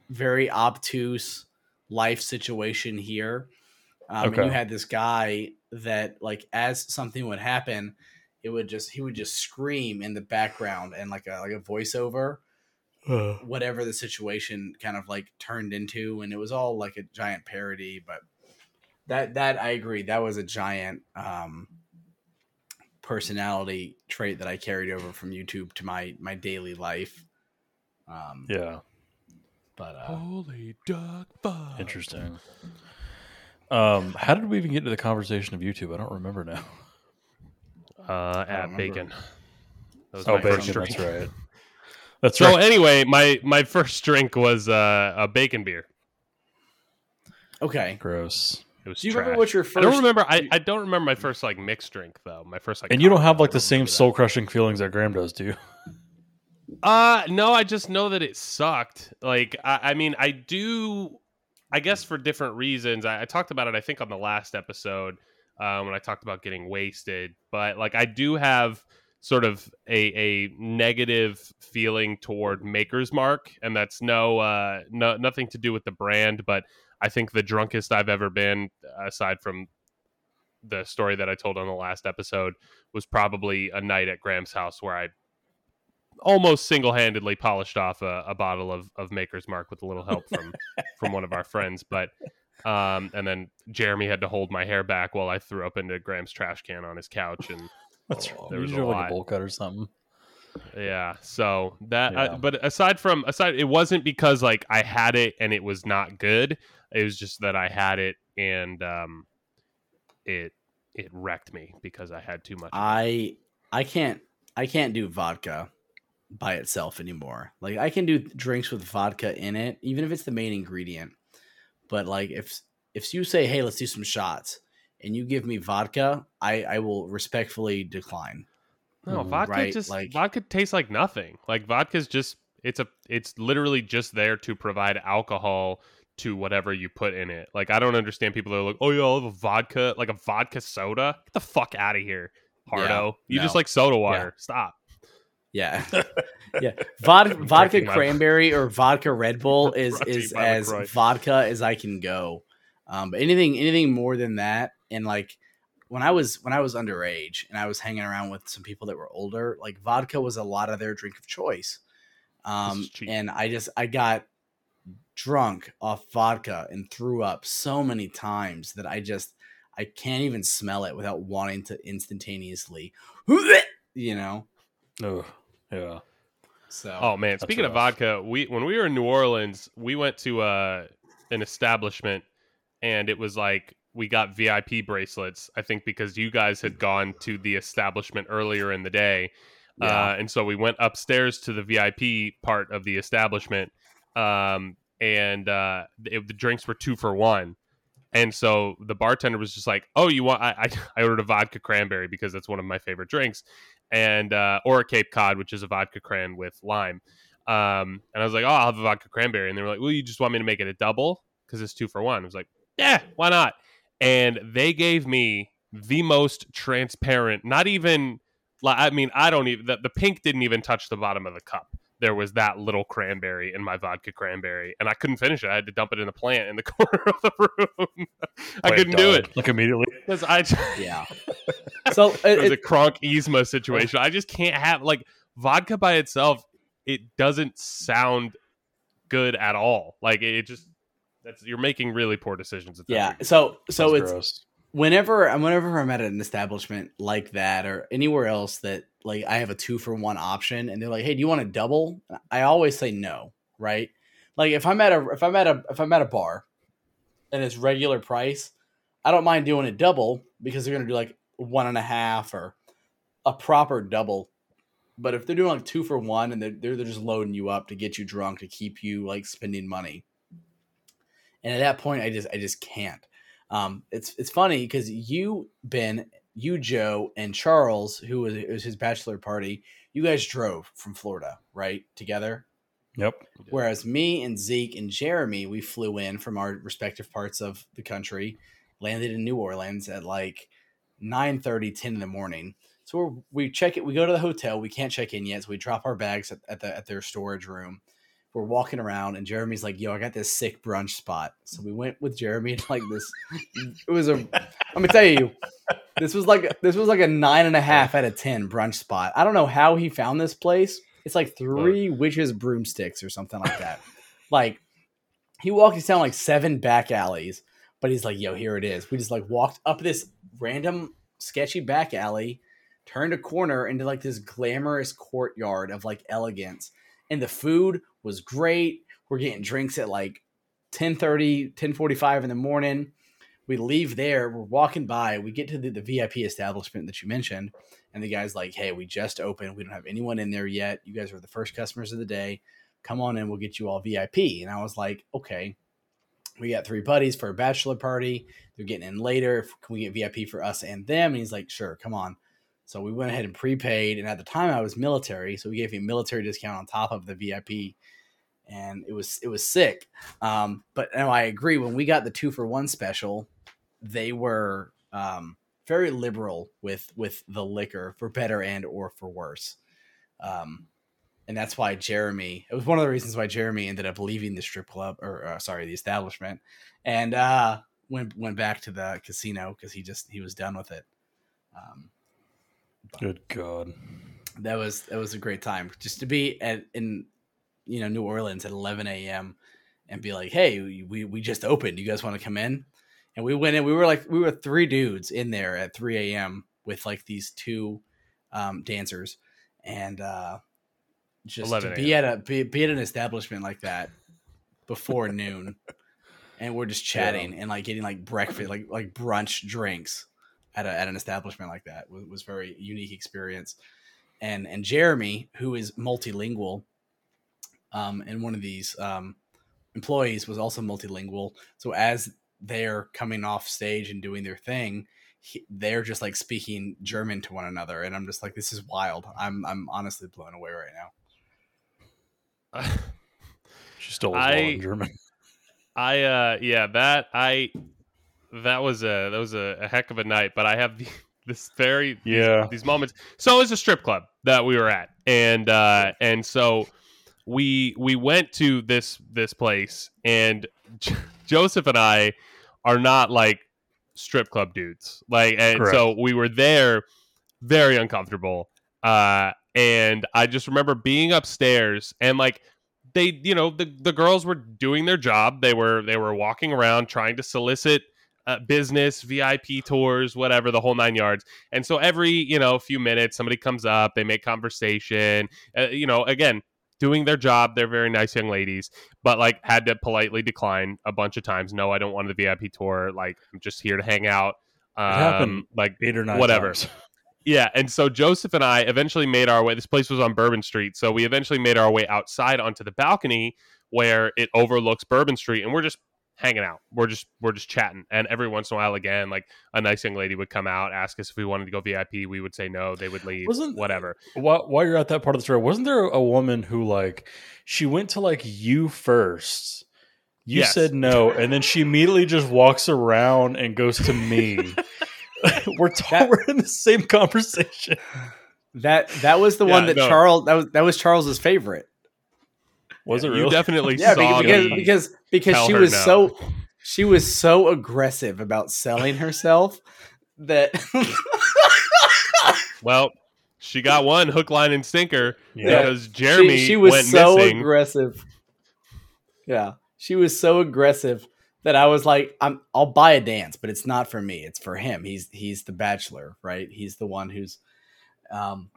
very obtuse life situation here. Um, And Okay. you had this guy that, like, as something would happen, it would just he would just scream in the background and like a like a voiceover, whatever the situation kind of like turned into, and it was all like a giant parody. But that that I agree, that was a giant um, personality trait that I carried over from YouTube to my my daily life. Um, yeah, but uh, Holy duck! Fuck. interesting. Um, how did we even get into the conversation of YouTube? I don't remember now. Uh, at bacon. That was Oh, my first bacon. That's right. That's So right. anyway, my my first drink was uh, a bacon beer. okay. Gross. It was Do you trash. remember what your first? I don't remember. I, I don't remember my first like mixed drink though. My first like. And you don't have like the same soul crushing feelings that Graham does, do you? Uh no, I just know that it sucked. Like I, I mean, I do. I guess for different reasons. I, I talked about it. I think on the last episode um, when I talked about getting wasted. But like, I do have sort of a, a negative feeling toward Maker's Mark, and that's no uh no nothing to do with the brand, but I think the drunkest I've ever been, aside from the story that I told on the last episode, was probably a night at Graham's house where I almost single-handedly polished off a, a bottle of, of Maker's Mark with a little help from from one of our friends. But um, and then Jeremy had to hold my hair back while I threw up into Graham's trash can on his couch, and That's Oh, there was a like lot. a bowl cut or something. yeah. So that, I- Yeah. but aside from aside, it wasn't because like I had it and it was not good. It was just that I had it and um, it it wrecked me because I had too much. I I can't I can't do vodka by itself anymore. Like I can do drinks with vodka in it, even if it's the main ingredient. But like if if you say, "Hey, let's do some shots," and you give me vodka, I I will respectfully decline. No, vodka Right, just like- vodka tastes like nothing. Like vodka's just it's a it's literally just there to provide alcohol to whatever you put in it. Like I don't understand people that are like, "Oh yeah, I'll have a vodka, like a vodka soda." Get the fuck out of here, Hardo. you just like soda water. Stop. Yeah, yeah. Vod- vodka drinking my- cranberry or vodka Red Bull is Brought to you is as LaCroix. vodka as I can go. Um, but anything anything more than that, and like when I was when I was underage and I was hanging around with some people that were older, like vodka was a lot of their drink of choice. Um, and I just I got drunk off vodka and threw up so many times that I just I can't even smell it without wanting to instantaneously, you know. Ugh. Yeah. So Oh man, speaking of vodka, we when we were in New Orleans, we went to uh, an establishment, and it was like we got VIP bracelets. I think because you guys had gone to the establishment earlier in the day, Yeah. uh, and so we went upstairs to the VIP part of the establishment, um, and uh, it, the drinks were two for one. And so the bartender was just like, "Oh, you want?" I, I, I ordered a vodka cranberry because that's one of my favorite drinks, and uh, or a Cape Cod, which is a vodka cran with lime. Um, and I was like, "Oh, I'll have a vodka cranberry," and they were like, "Well, you just want me to make it a double because it's two for one." I was like, "Yeah, why not?" And they gave me the most transparent, not even I mean, I don't even the, the pink didn't even touch the bottom of the cup. There was that little cranberry in my vodka cranberry, and I couldn't finish it. I had to dump it in the plant in the corner of the room. I Like, couldn't do it Like immediately. because I yeah. So it it, was a it, Kronk Yzma situation. I just can't have like vodka by itself. It doesn't sound good at all. Like it just That's you're making really poor decisions. At that Yeah. rate. So so That's it's gross. Whenever whenever I'm at an establishment like that or anywhere else that like I have a two for one option and they're like, hey, do you want a double? I always say no, right? Like if I'm at a if I'm at a if I'm at a bar and it's regular price, I don't mind doing a double because they're gonna do like one and a half or a proper double. But if they're doing like two for one and they're, they're just loading you up to get you drunk to keep you like spending money, and at that point, I just I just can't. Um, it's it's funny because you Ben, you Joe, and Charles, who was it was his bachelor party, you guys drove from Florida, right, together. Yep. Whereas me and Zeke and Jeremy, we flew in from our respective parts of the country, landed in New Orleans at like 9 30, 10 in the morning. So we're, we check it, we go to the hotel, we can't check in yet, so we drop our bags at, at the at their storage room. We're walking around, and Jeremy's like, "Yo, I got this sick brunch spot." So we went with Jeremy to like this. It was a. I'm gonna tell you, this was like this was like a nine and a half out of ten brunch spot. I don't know how he found this place. It's like three witches broomsticks or something like that. like he walked us down like seven back alleys, but he's like, "Yo, here it is." We just like walked up this random sketchy back alley, turned a corner into like this glamorous courtyard of like elegance, and the food was great. We're getting drinks at like 10:30, 10:45 in the morning. We leave there, we're walking by, we get to the, the VIP establishment that you mentioned, and the guy's like, Hey, we just opened. We don't have anyone in there yet. You guys are the first customers of the day. Come on in, we'll get you all VIP. And I was like, Okay. We got three buddies for a bachelor party. They're getting in later. Can we get VIP for us and them? And he's like, Sure, come on. So we went ahead and prepaid. And at the time I was military, so we gave me a military discount on top of the VIP. And it was it was sick. Um, but no, I agree. When we got the two for one special, they were um, very liberal with with the liquor for better and or for worse. Um, and that's why Jeremy. It was one of the reasons why Jeremy ended up leaving the strip club, or uh, sorry, the establishment, and uh, went went back to the casino because he just he was done with it. Um, Good God. that was that was a great time just to be at in you know New Orleans at 11 a.m. and be like, hey, we we just opened. You guys want to come in? And we went in. We were like we were three dudes in there at 3 a.m. with like these two um, dancers, and uh, just to be at a be, be at an establishment like that before noon, and we're just chatting and like getting like breakfast, like like brunch drinks at a, at an establishment like that was, was very unique experience. And and Jeremy, who is multilingual, um, and one of these um, employees was also multilingual. So as they're coming off stage and doing their thing, he, they're just like speaking German to one another, and I'm just like, this is wild. I'm I'm honestly blown away right now. She still was I- in German. I uh yeah that I that was a that was a, a heck of a night. But I have the, this very Yeah. these, moments. So it was a strip club that we were at, and uh and so we we went to this this place, and J- Joseph and I are not like strip club dudes. Like, and Correct. so we were there, very uncomfortable. Uh, and I just remember being upstairs and like they, you know, the the girls were doing their job. They were they were walking around trying to solicit uh, business, VIP tours, whatever, the whole nine yards. And so every you know few minutes, somebody comes up, they make conversation. Uh, you know, again, doing their job. They're very nice young ladies, but like had to politely decline a bunch of times. No, I don't want the VIP tour. Like I'm just here to hang out. Um, happened like Eight or nine whatever. times. yeah, and so Joseph and I eventually made our way. This place was on Bourbon Street, so we eventually made our way outside onto the balcony where it overlooks Bourbon Street, and we're just hanging out. We're just we're just chatting, and every once in a while, again, like a nice young lady would come out, ask us if we wanted to go VIP. We would say no. They would leave. Wasn't- whatever. While, while you're at that part of the story, wasn't there a woman who like she went to like you first? You Yes. said no, and then she immediately just walks around and goes to me. we're ta- That- we're in the same conversation. That that was the one that no. Charles that was that was Charles's favorite. Was it You definitely Yeah, saw because because because she was no. so she was so aggressive about selling herself that well, she got one hook, line, and sinker Yeah. because Jeremy she, she was so missing. aggressive. Yeah, she was so aggressive that I was like, I'm I'll buy a dance, but it's not for me. It's for him. He's he's the bachelor, right? He's the one who's um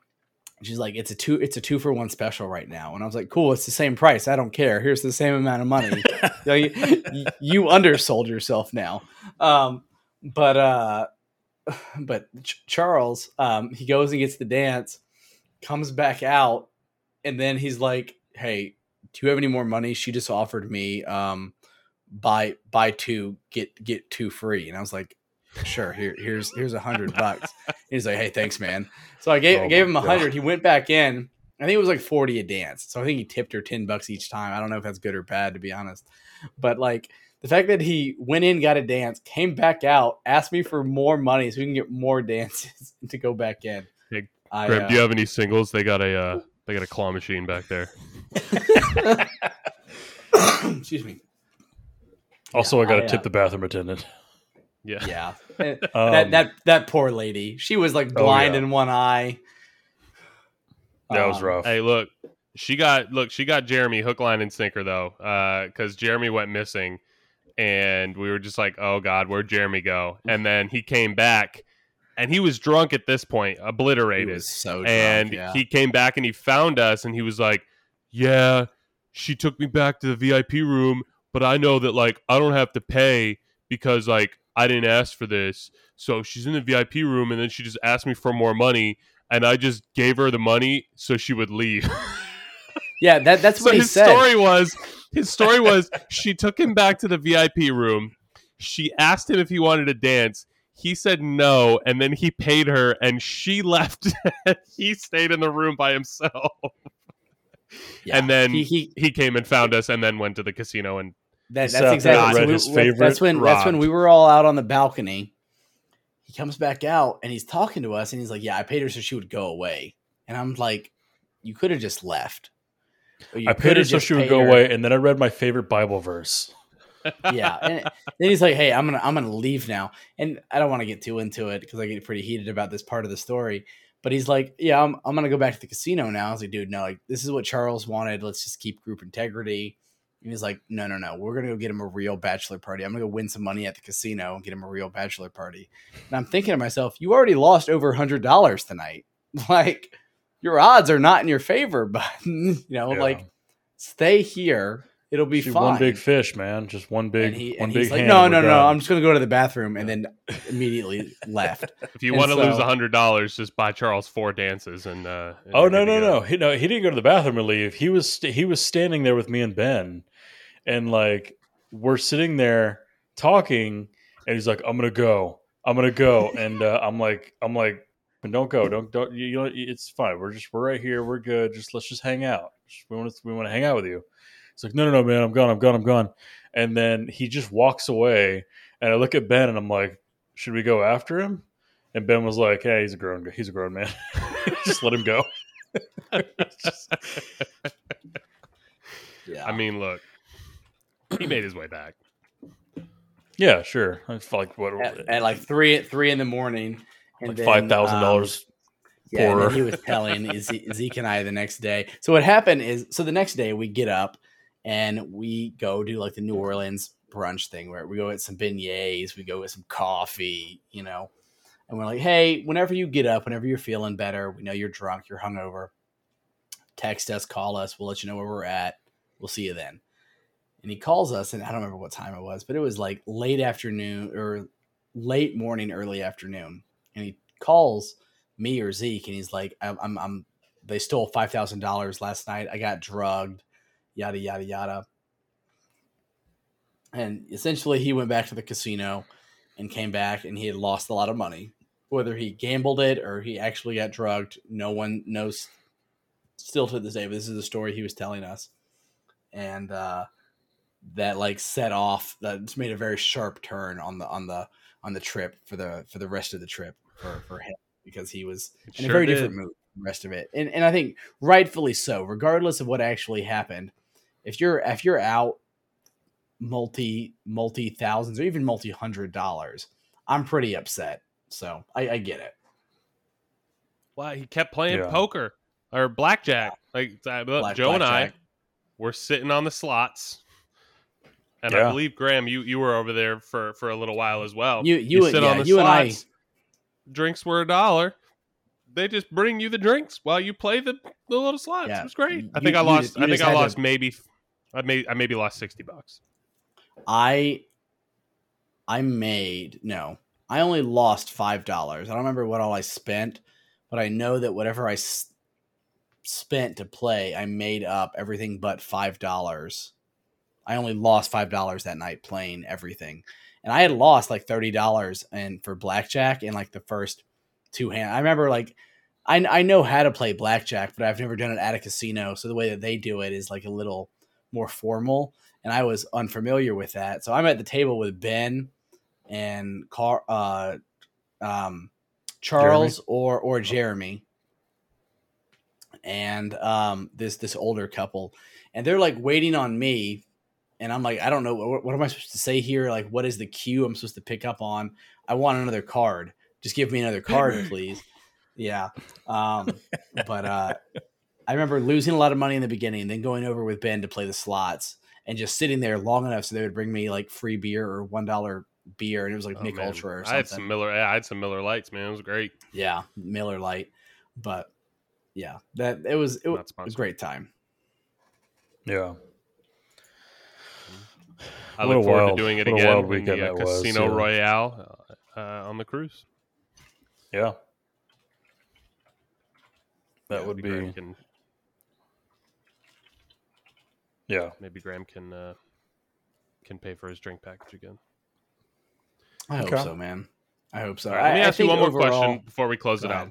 she's like, it's a two it's a two for one special right now. And I was like, cool, it's the same price. I don't care. Here's the same amount of money. you, know, you, you undersold yourself now. Um but uh but Ch- Charles, um, he goes and gets the dance, comes back out, and then he's like, "Hey, do you have any more money?" She just offered me um, buy buy two get get two free, and I was like, "Sure, here here's here's a hundred bucks." He's like, "Hey, thanks, man." So I gave Oh I gave him a hundred. He went back in. I think it was like forty a dance. So I think he tipped her ten bucks each time. I don't know if that's good or bad, to be honest. But like the fact that he went in, got a dance, came back out, asked me for more money so we can get more dances to go back in. Hey, I, Graham, uh, do you have any singles? They got a uh, they got a claw machine back there. excuse me. Also, I got to I, uh, tip the bathroom attendant. Yeah. Yeah, Um, that that that poor lady. She was like Oh, blind yeah. in one eye. that was Um, rough. Hey, look, she got look, she got Jeremy hook, line, and sinker though, because Jeremy went missing, and we were just like, oh god, where'd Jeremy go? And then he came back, and he was drunk at this point, He obliterated, was so drunk, and yeah. he came back and he found us, and he was like, yeah, she took me back to the VIP room, but I know that like I don't have to pay because like I didn't ask for this. So she's in the VIP room, and then she just asked me for more money, and I just gave her the money so she would leave. yeah, that that's so what he his said. story was his story was she took him back to the VIP room. She asked him if he wanted to dance. He said no, and then he paid her, and she left. he stayed in the room by himself. Yeah, and then he, he He came and found us, and then went to the casino. And that, that's exactly read we- his that's favorite when that's when we were all out on the balcony. He comes back out and he's talking to us and he's like, "Yeah, I paid her so she would go away." And I'm like, "You could have just left." You I paid her so she would go her- away, and then I read my favorite Bible verse. yeah and then he's like hey i'm gonna i'm gonna leave now and i don't want to get too into it because i get pretty heated about this part of the story but he's like yeah i'm, I'm gonna go back to the casino now i was like dude no like this is what charles wanted let's just keep group integrity and he's like no no no we're gonna go get him a real bachelor party i'm gonna go win some money at the casino and get him a real bachelor party and i'm thinking to myself you already lost over a hundred dollars tonight like your odds are not in your favor but you know Yeah. like stay here it'll be fine one big fish, man. Just one big, and, he, one and big he's like, hand. no, no, no, done." I'm just going to go to the bathroom, and then immediately left. if you And want to lose so- a hundred dollars, just buy Charles four dances. And uh, and Oh no no no he no he didn't go to the bathroom and leave. He was st- he was standing there with me and Ben, and like we're sitting there talking, and he's like, "I'm gonna go, I'm gonna go," and uh, I'm like, I'm like, "Don't go, don't don't you, you know it's fine. We're just we're right here, we're good. Just let's just hang out. We want to we want to hang out with you." It's like, "No no no man, I'm gone, I'm gone, I'm gone," and then he just walks away, and I look at Ben and I'm like, "Should we go after him?" And Ben was like, "Hey, he's a grown he's a grown man. just let him go." Yeah, I mean, look, he made his way back. Yeah, sure. I felt like what at, at like three three in the morning, and like then, five thousand um, dollars. Yeah, and poorer. then he was telling Zeke and I the next day. So what happened is, so the next day we get up and we go do like the New Orleans brunch thing where we go get some beignets, we go get some coffee, you know, and we're like, hey, whenever you get up, whenever you're feeling better, we know you're drunk, you're hungover, text us, call us, we'll let you know where we're at. We'll see you then. And he calls us, and I don't remember what time it was, but it was like late afternoon or late morning, early afternoon. And he calls me or Zeke, and he's like, I'm, I'm, I'm they stole five thousand dollars last night. I got drugged, yada yada yada. And essentially, he went back to the casino and came back, and he had lost a lot of money. Whether he gambled it or he actually got drugged, no one knows. Still to this day, but this is the story he was telling us, and uh, that like set off. That just made a very sharp turn on the on the on the trip for the for the rest of the trip for for him because he was It in a very did. different mood from the rest of it. And and I think rightfully so, regardless of what actually happened. If you're if you're out multi multi thousands or even multi hundred dollars, I'm pretty upset. So I, I get it. Why he kept playing Yeah. poker or blackjack? Like uh, Black- Joe and I blackjack. were sitting on the slots, and Yeah. I believe Graham, you you were over there for for a little while as well. You you, sit yeah, on the you and I slots, Drinks were a dollar. They just bring you the drinks while you play the, the little slots. Yeah. It was great. I You- think I lost. just- you I think I had to- lost maybe. I may I maybe lost sixty bucks. I I made no. I only lost five dollars. I don't remember what all I spent, but I know that whatever I s- spent to play, I made up everything but five dollars. I only lost five dollars that night playing everything, and I had lost like thirty dollars and for blackjack in like the first two hand. I remember like. I, I know how to play blackjack, but I've never done it at a casino. So the way that they do it is like a little more formal and I was unfamiliar with that. So I'm at the table with Ben and Car, uh, um, Charles or or Jeremy, and um, this this older couple, and they're like waiting on me, and I'm like, I don't know what, what am I supposed to say here? Like, what is the cue I'm supposed to pick up on? I want another card. Just give me another card, please. Yeah. Um, but uh, I remember losing a lot of money in the beginning, then going over with Ben to play the slots and just sitting there long enough so they would bring me like free beer or one dollar beer, and it was like Oh, Nick man. Ultra or something. I had something. some Miller. yeah, I had some Miller Lites, man. It was great. yeah, Miller Lite. But yeah, that it was it Not was a great time. Yeah. I What look forward wild- to doing it what again wild in the uh, that was, Casino yeah. Royale uh, uh, on the cruise. Yeah. That Yeah, would maybe Graham be Can, yeah. maybe Graham can uh, can pay for his drink package again. I hope so, man. I hope so. All right, let me I, I ask you think one more overall- question before we close Go it out.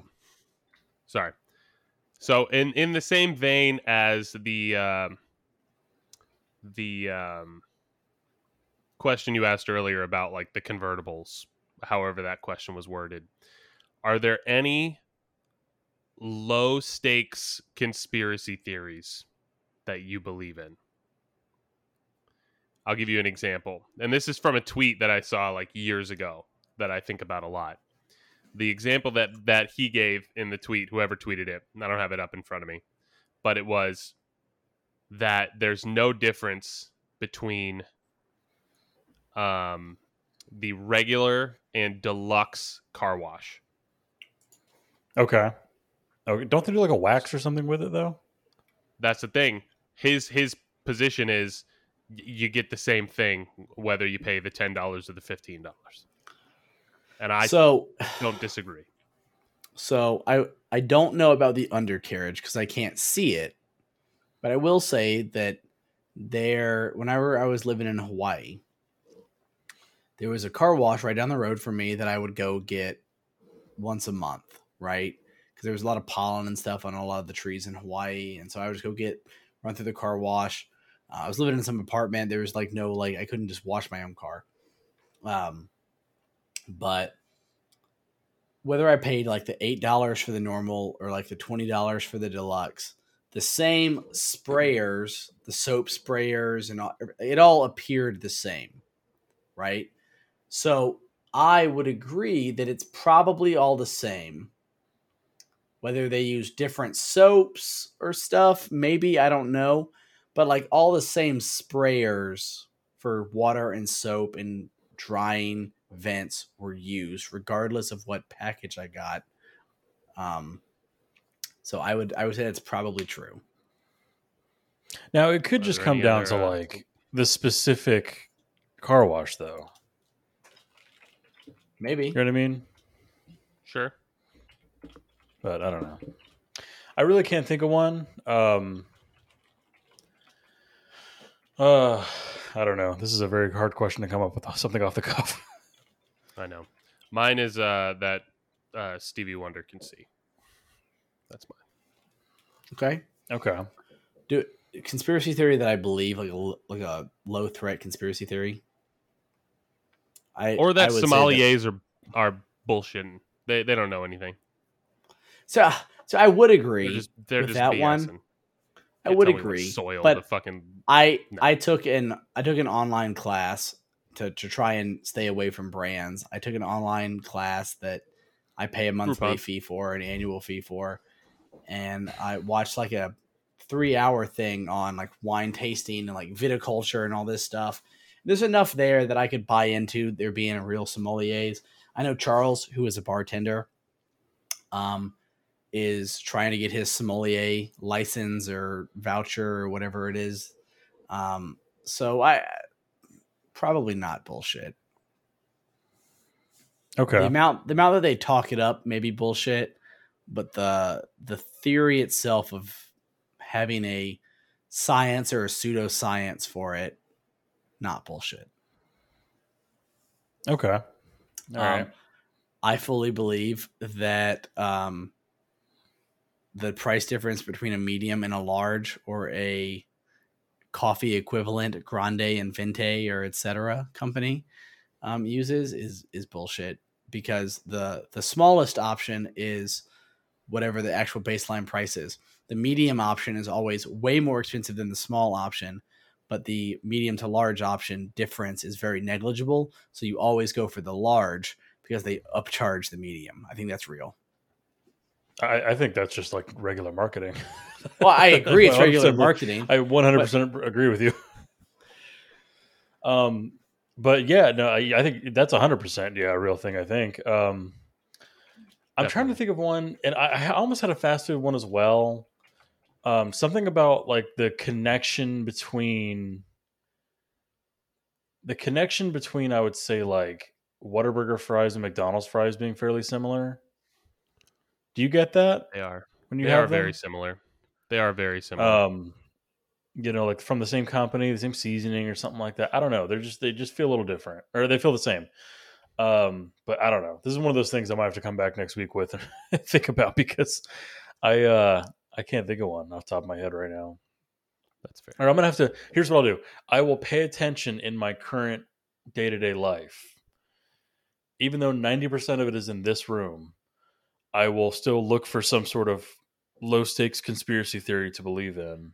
Sorry. So in in the same vein as the um, the um, question you asked earlier about like the convertibles, however that question was worded, are there any low stakes conspiracy theories that you believe in? I'll give you an example. And this is from a tweet that I saw like years ago that I think about a lot. The example that that he gave in the tweet, whoever tweeted it, I don't have it up in front of me, but it was that there's no difference between um the regular and deluxe car wash. Okay. Okay. Don't they do like a wax or something with it though? That's the thing. His his position is you get the same thing whether you pay the ten dollars or the fifteen dollars. And I so don't disagree. So I I don't know about the undercarriage because I can't see it, but I will say that there whenever I was living in Hawaii, there was a car wash right down the road for me that I would go get once a month, right? Because there was a lot of pollen and stuff on a lot of the trees in Hawaii, and so I would just go get run through the car wash. Uh, I was living in some apartment. There was like no like I couldn't just wash my own car. Um, but whether I paid like the eight dollars for the normal or like the twenty dollars for the deluxe, the same sprayers, the soap sprayers, and all, it all appeared the same, right? So I would agree that it's probably all the same. Whether they use different soaps or stuff, maybe I don't know, but like all the same sprayers for water and soap and drying vents were used regardless of what package I got. Um so I would I would say that's probably true. Now it could just come down other, to uh, like the specific car wash though. Maybe. You know what I mean? Sure. But I don't know. I really can't think of one. Um uh I don't know. This is a very hard question to come up with something off the cuff. I know. Mine is uh, that uh, Stevie Wonder can see. That's mine. Okay. okay. Do conspiracy theory that I believe like a l- like a low threat conspiracy theory. I Or that I sommeliers are are bullshitting. They they don't know anything. So so I would They're agree. just they're with just that BSing. one, I would tell me what agree, Soil but- fucking I No. I took an I took an online class to to try and stay away from brands. I took an online class that I pay a monthly Groupon. fee for, an annual fee for, and I watched like a three hour thing on like wine tasting and like viticulture and all this stuff. There's enough there that I could buy into there being a real sommeliers. I know Charles, who is a bartender, um, is trying to get his sommelier license or voucher or whatever it is. Um, so I probably not bullshit. Okay. The amount the amount that they talk it up maybe bullshit, but the the theory itself of having a science or a pseudoscience for it, not bullshit. Okay. All Um, right. I fully believe that um, the price difference between a medium and a large or a coffee equivalent grande and venti or etc company um, uses is is bullshit because the the smallest option is whatever the actual baseline price is the medium option is always way more expensive than the small option but the medium to large option difference is very negligible so you always go for the large because they upcharge the medium i think that's real I, I think that's just like regular marketing. well i agree it's regular marketing I 100% agree with you. Um, but yeah, no, I, I think that's 100% yeah, a real thing. I think. Um, I'm trying to think of one, and I, I almost had a fast food one as well. Um, something about like the connection between the connection between I would say like Whataburger fries and McDonald's fries being fairly similar. Do you get that They are. when you they have are very similar. They are very similar. um you know like from the same company the same seasoning or something like that i don't know they're just they just feel a little different or they feel the same um but i don't know this is one of those things i might have to come back next week with and think about because i uh i can't think of one off the top of my head right now That's fair. or i'm gonna have to here's what i'll do i will pay attention in my current day-to-day life even though 90% of it is in this room i will still look for some sort of low stakes conspiracy theory to believe in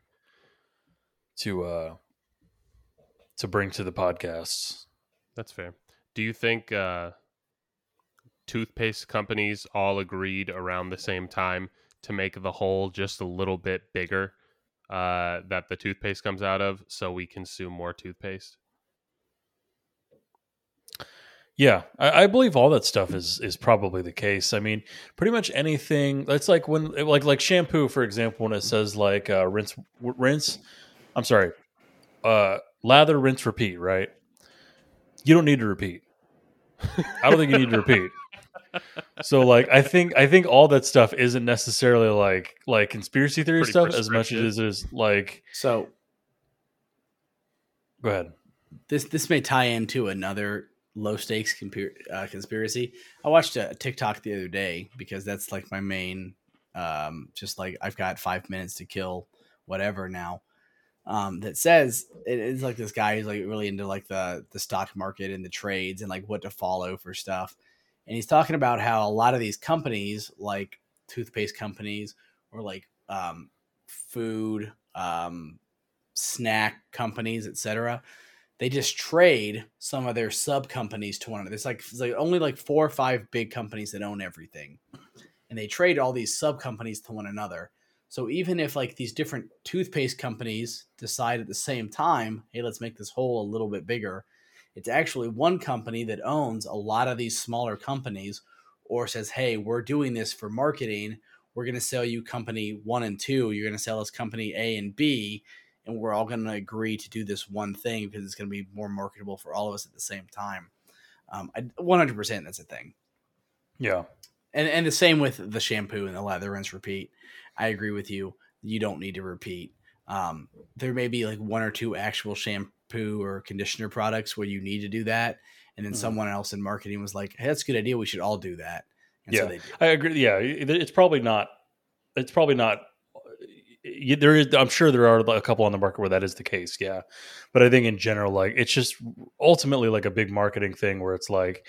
to uh to bring to the podcasts That's fair. Do you think uh, toothpaste companies all agreed around the same time to make the hole just a little bit bigger uh, that the toothpaste comes out of so we consume more toothpaste? yeah I, I believe all that stuff is is probably the case. I mean pretty much anything that's like when like like shampoo for example when it says like uh rinse rinse i'm sorry uh lather rinse repeat right? You don't need to repeat. I don't think you need to repeat so like i think i think all that stuff isn't necessarily like like conspiracy theory Pretty stuff as much as it is like so go ahead this this may tie into another low stakes compir- uh, conspiracy. I watched a TikTok the other day because that's like my main, um, just like I've got five minutes to kill, whatever now. Um, that says it is like this guy who's like really into like the the stock market and the trades and like what to follow for stuff. And he's talking about how a lot of these companies, like toothpaste companies or like um, food, um, snack companies, etc they just trade some of their sub companies to one another. Like, it's like only like four or five big companies that own everything, and they trade all these sub companies to one another. So even if like these different toothpaste companies decide at the same time, hey, let's make this hole a little bit bigger, it's actually one company that owns a lot of these smaller companies, or says, hey, we're doing this for marketing. We're going to sell you company one and two. You're going to sell us company A and B and we're all going to agree to do this one thing because it's going to be more marketable for all of us at the same time. Um, I, 100% that's a thing. yeah And, and the same with the shampoo and the lather rinse repeat. I agree with you. You don't need to repeat. Um, there may be like one or two actual shampoo or conditioner products where you need to do that. And then Mhm. someone else in marketing was like, hey, that's a good idea. We should all do that. And Yeah. so they. I agree. Yeah, it's probably not. It's probably not. y- There is. I'm sure there are a couple on the market where that is the case. Yeah, but I think in general, like it's just ultimately like a big marketing thing where it's like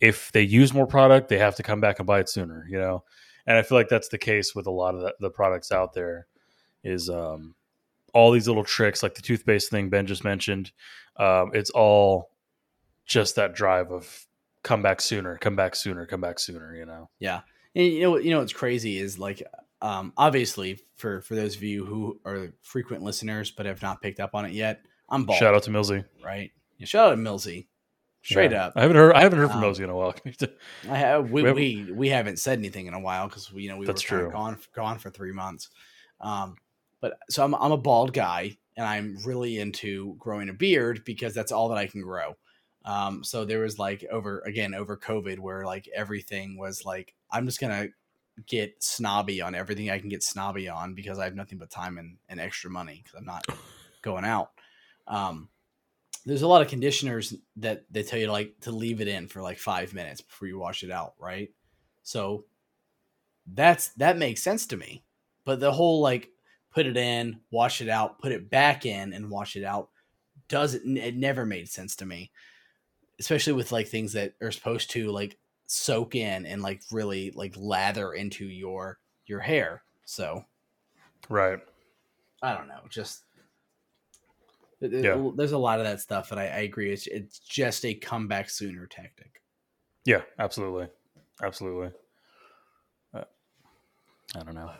if they use more product, they have to come back and buy it sooner. You know, and I feel like that's the case with a lot of the, the products out there. Is um all these little tricks like the toothpaste thing Ben just mentioned. Um, it's all just that drive of come back sooner, come back sooner, come back sooner. You know. Yeah. And you know, you know what's crazy is like, um, obviously for for those of you who are frequent listeners but have not picked up on it yet, I'm bald, Shout out to Millsy. right? Yeah, shout out to Millsy. Straight Yeah. up. I haven't heard. I haven't heard from Um, in a while. I have, we, We we, haven't- we haven't said anything in a while because you know we That's were true. gone gone for three months. Um, but so I'm I'm a bald guy and I'm really into growing a beard because that's all that I can grow. Um, so there was like over again over COVID where like everything was like I'm just gonna get snobby on everything I can get snobby on because I have nothing but time and, and extra money because I'm not going out. Um, there's a lot of conditioners that they tell you to like to leave it in for like five minutes before you wash it out, right? So that's that makes sense to me. But the whole like put it in, wash it out, put it back in, and wash it out doesn't it never made sense to me. Especially with like things that are supposed to like soak in and like really like lather into your your hair. So right. I don't know, just Yeah. there's a lot of that stuff, and I, I agree. It's it's just a comeback sooner tactic. Yeah. Absolutely. Absolutely. Uh, I don't know.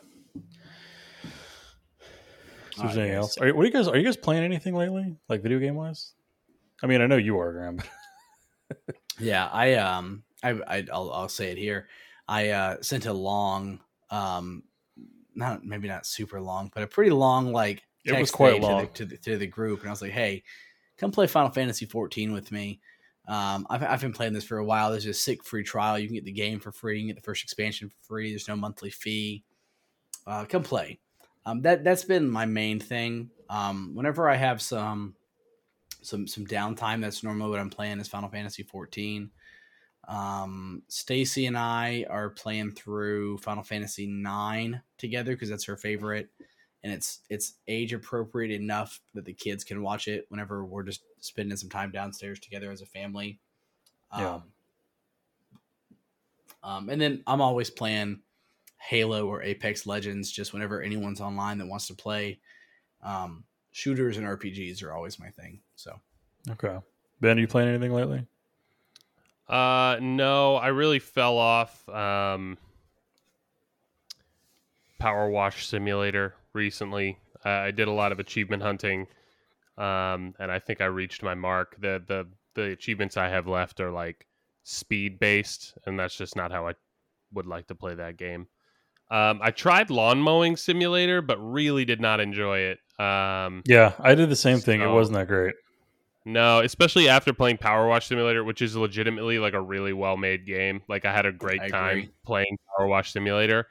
Is there All right, anything else? Are, what are you guys? Are you guys playing anything lately, like video game wise? I mean, I know you are, Graham. But Yeah, I um, I, I I'll I'll say it here. I uh sent a long um, not maybe not super long, but a pretty long like It was quite thing to the- long. to the, to the group, and I was like, hey, come play Final Fantasy 14 with me. Um, I've, I've been playing this for a while. There's a sick free trial. You can get the game for free. You can get the first expansion for free. There's no monthly fee. Uh, come play. Um, that that's been my main thing. Um, whenever I have some some some downtime, that's normally what I'm playing is Final Fantasy 14. Um, Stacy and I are playing through Final Fantasy 9 together because that's her favorite, and it's it's age appropriate enough that the kids can watch it whenever we're just spending some time downstairs together as a family. Yeah. Um, um, and then I'm always playing Halo or Apex Legends just whenever anyone's online that wants to play. Um, shooters and RPGs are always my thing. So okay, Ben, are you playing anything lately? Uh, no, I really fell off. Um, Power Wash Simulator recently. Uh, I did a lot of achievement hunting, um, and I think I reached my mark. the the The achievements I have left are like speed based, and that's just not how I would like to play that game. Um, I tried Lawn Mowing Simulator, but really did not enjoy it. Um, Yeah, I did the same thing. It wasn't that great. no, especially after playing Power Wash Simulator, which is legitimately like a really well made game. Like I had a great I time agree. playing Power Wash Simulator.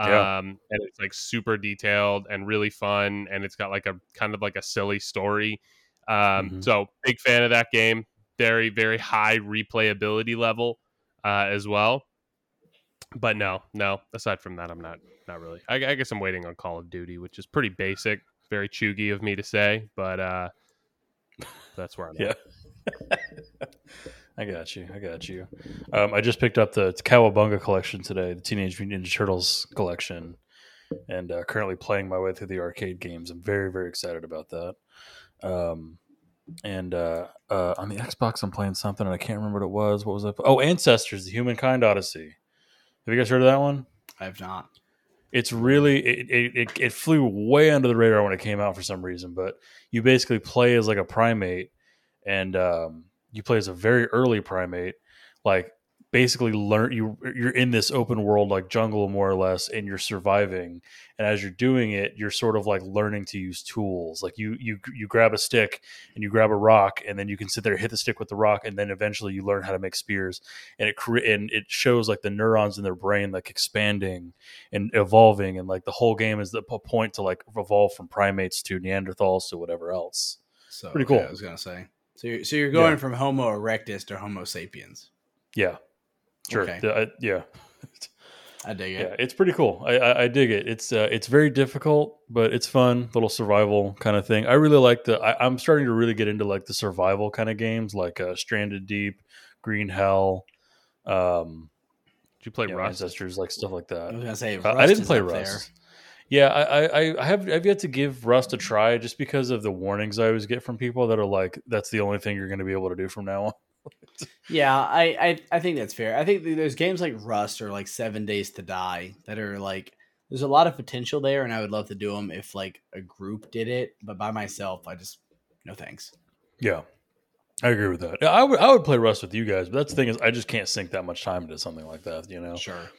Yeah. Um, and it's like super detailed and really fun, and it's got like a kind of like a silly story. Um, Mhm. so big fan of that game. Very very high replayability level uh, as well. But no, no. Aside from that, I'm not not really. I, I guess I'm waiting on Call of Duty, which is pretty basic, very chuggy of me to say, but uh, that's where I'm Yeah. at. I got you. I got you. Um, I just picked up the Cowabunga collection today, the Teenage Mutant Ninja Turtles collection, and uh, currently playing my way through the arcade games. I'm very, very excited about that. Um, and uh, uh, on the Xbox, I'm playing something, and I can't remember what it was. What was I? Oh, Ancestors: The Humankind Odyssey. Have you guys heard of that one? I have not. it's really it, it, it, it flew way under the radar when it came out for some reason but you basically play as like a primate and um, you play as a very early primate like basically learn you you're in this open world like jungle more or less and you're surviving and as you're doing it you're sort of like learning to use tools like you you you grab a stick and you grab a rock and then you can sit there hit the stick with the rock and then eventually you learn how to make spears and it cre- and it shows like the neurons in their brain like expanding and evolving and like the whole game is the point to like evolve from primates to neanderthals to whatever else So Pretty cool. I was gonna say. So you're, so you're going Yeah. from Homo erectus to Homo sapiens. yeah sure Okay. The- I- yeah I dig it. yeah it. it's pretty cool i i, I dig it it's uh, it's very difficult but it's fun little survival kind of thing i really like the I, i'm starting to really get into like the survival kind of games like uh, stranded deep green hell um Did you play you know, Rust? ancestors like stuff like I that was gonna say. Uh, I Rust didn't play up there. Rust. Yeah, I, I, I have I've yet to give Rust a try just because of the warnings I always get from people that are like, that's the only thing you're going to be able to do from now on. Yeah, I, I I think that's fair. I think there's games like Rust or like Seven Days to Die that are like there's a lot of potential there, and I would love to do them if like a group did it, but by myself, I just no thanks. Yeah, I agree with that. I would I would play Rust with you guys, but that's the thing is I just can't sink that much time into something like that. You know, Sure.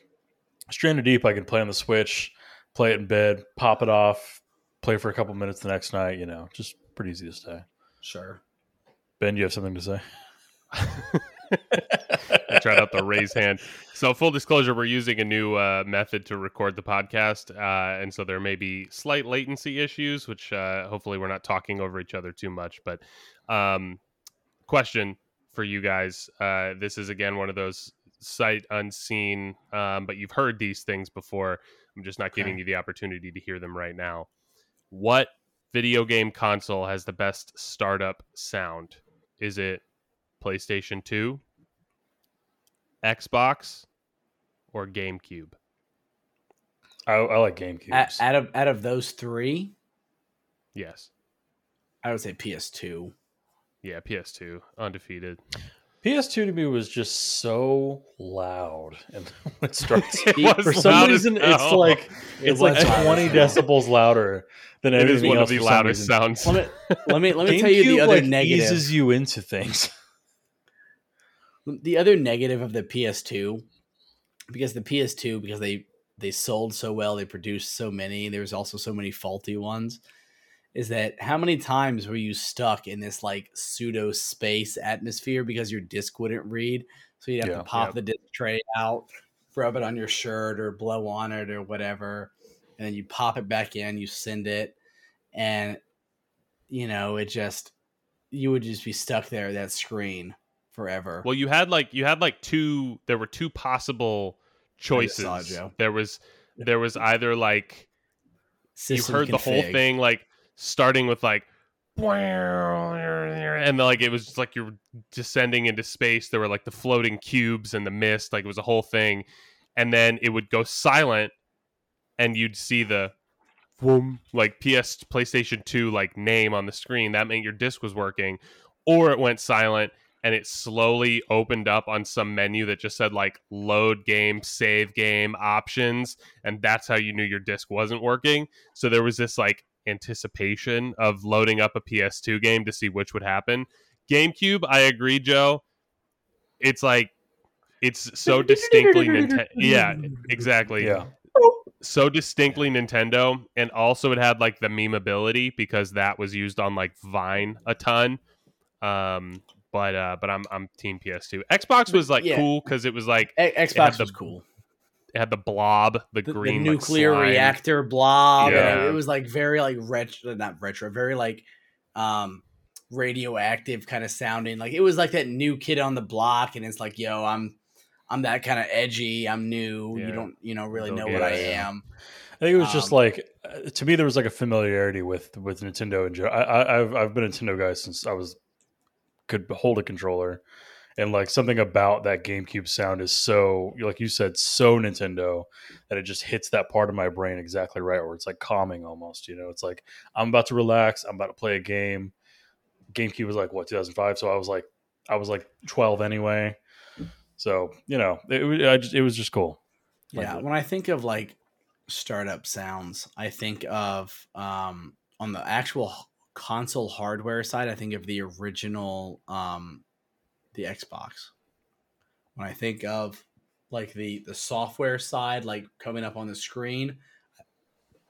Stranded Deep I can play on the Switch, play it in bed, pop it off, play for a couple minutes the next night. You know, just pretty easy to stay. Sure. Ben, you have something to say? I tried out the raise hand. So, full disclosure, we're using a new uh, method to record the podcast, uh, and so there may be slight latency issues, which uh, hopefully we're not talking over each other too much. But, um, question for you guys: uh, This is again one of those sight unseen, um, but you've heard these things before. I'm just not giving you the opportunity to hear them right now. What video game console has the best startup sound? Is it PlayStation 2, Xbox, or GameCube? I, I like GameCube. A- out of out of those three, Yes. I would say PS2. Yeah, PS2, undefeated. PS2 to me was just so loud, and it starts, It was for some loud as reason, it's hell. like It it's like was loud as twenty decibels louder than It is anything one else of the loudest sounds. Let me let me let me tell you the other like, negative. eases you into things. the other negative of the PS2 because the PS2 because they they sold so well, they produced so many, there's also so many faulty ones is that how many times were you stuck in this like pseudo space atmosphere because your disc wouldn't read? So you'd have Yeah. to pop Yep. the disc tray out, rub it on your shirt or blow on it or whatever, and then you pop it back in, you send it, and you know, it just you would just be stuck there at that screen forever. Well, you had like you had like two. There were two possible choices. saw. There was there was either like System you heard the whole thing like starting with like and like it was just like you're descending into space there were like the floating cubes and the mist like it was a whole thing and then it would go silent and you'd see the boom like ps playstation 2 like name on the screen that meant your disc was working or it went silent and it slowly opened up on some menu that just said like load game save game options and that's how you knew your disc wasn't working so there was this like anticipation of loading up a PS2 game to see which would happen. GameCube, I agree, Joe. It's like it's so distinctly Nintendo. Yeah, exactly. Yeah, So distinctly Nintendo, and also it had like the memeability because that was used on like Vine a ton. Um, but uh, but I'm I'm Team PS2. Xbox was like Yeah. cool because it was like E- Xbox the- was cool. it had the blob, the, The, the green like, nuclear slime. reactor blob. Yeah. It, it was like very like retro, not retro, very like um radioactive kind of sounding. Like it was like that new kid on the block, and it's like, yo, I'm I'm that kind of edgy. I'm new. Yeah. You don't you know really Don't know get what I it. am. I think it was just Um, like uh, to me there was like a familiarity with with Nintendo and Joe. I, I, I've I've been a Nintendo guy since I was could hold a controller, and like something about that GameCube sound is so like you said so Nintendo that it just hits that part of my brain exactly right where it's like calming almost. You know, it's like I'm about to relax. I'm about to play a game. GameCube was like what 2005, so I was like I was like 12 anyway. So you know, it, just, it was just cool. Yeah, it. when I think of like startup sounds, I think of um on the actual console hardware side, I think of the original um the Xbox. When I think of like the the software side like coming up on the screen,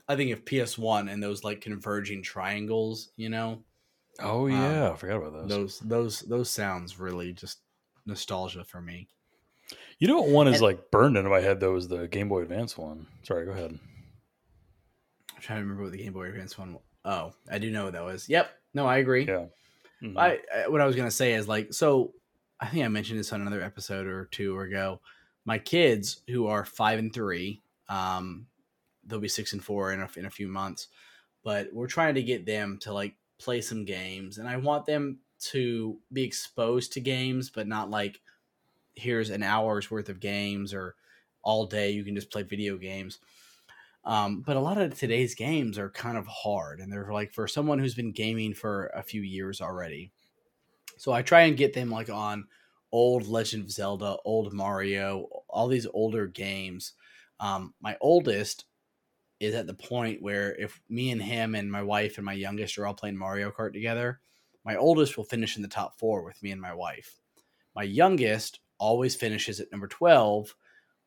I think of PS1 and those like converging triangles, you know. Oh Um, yeah, I forgot about those. Those those those sounds really just nostalgia for me. You know what one is And- like burned into my head though is the Game Boy Advance one. Sorry, go ahead. I'm trying to remember what the Game Boy Advance one. Oh, I do know what that was. Yep. No, I agree. Yeah. Mhm. I, I what I was gonna say is like so. I think I mentioned this on another episode or two ago. My kids, who are five and three, um, they'll be six and four in a, in a few months, but we're trying to get them to like play some games, and I want them to be exposed to games, but not like here's an hour's worth of games or all day you can just play video games. Um, but a lot of today's games are kind of hard, and they're like for someone who's been gaming for a few years already. So I try and get them like on old Legend of Zelda, old Mario, all these older games. Um, my oldest is at the point where if me and him and my wife and my youngest are all playing Mario Kart together, My oldest will finish in the top four with me and my wife. My youngest always finishes at number 12,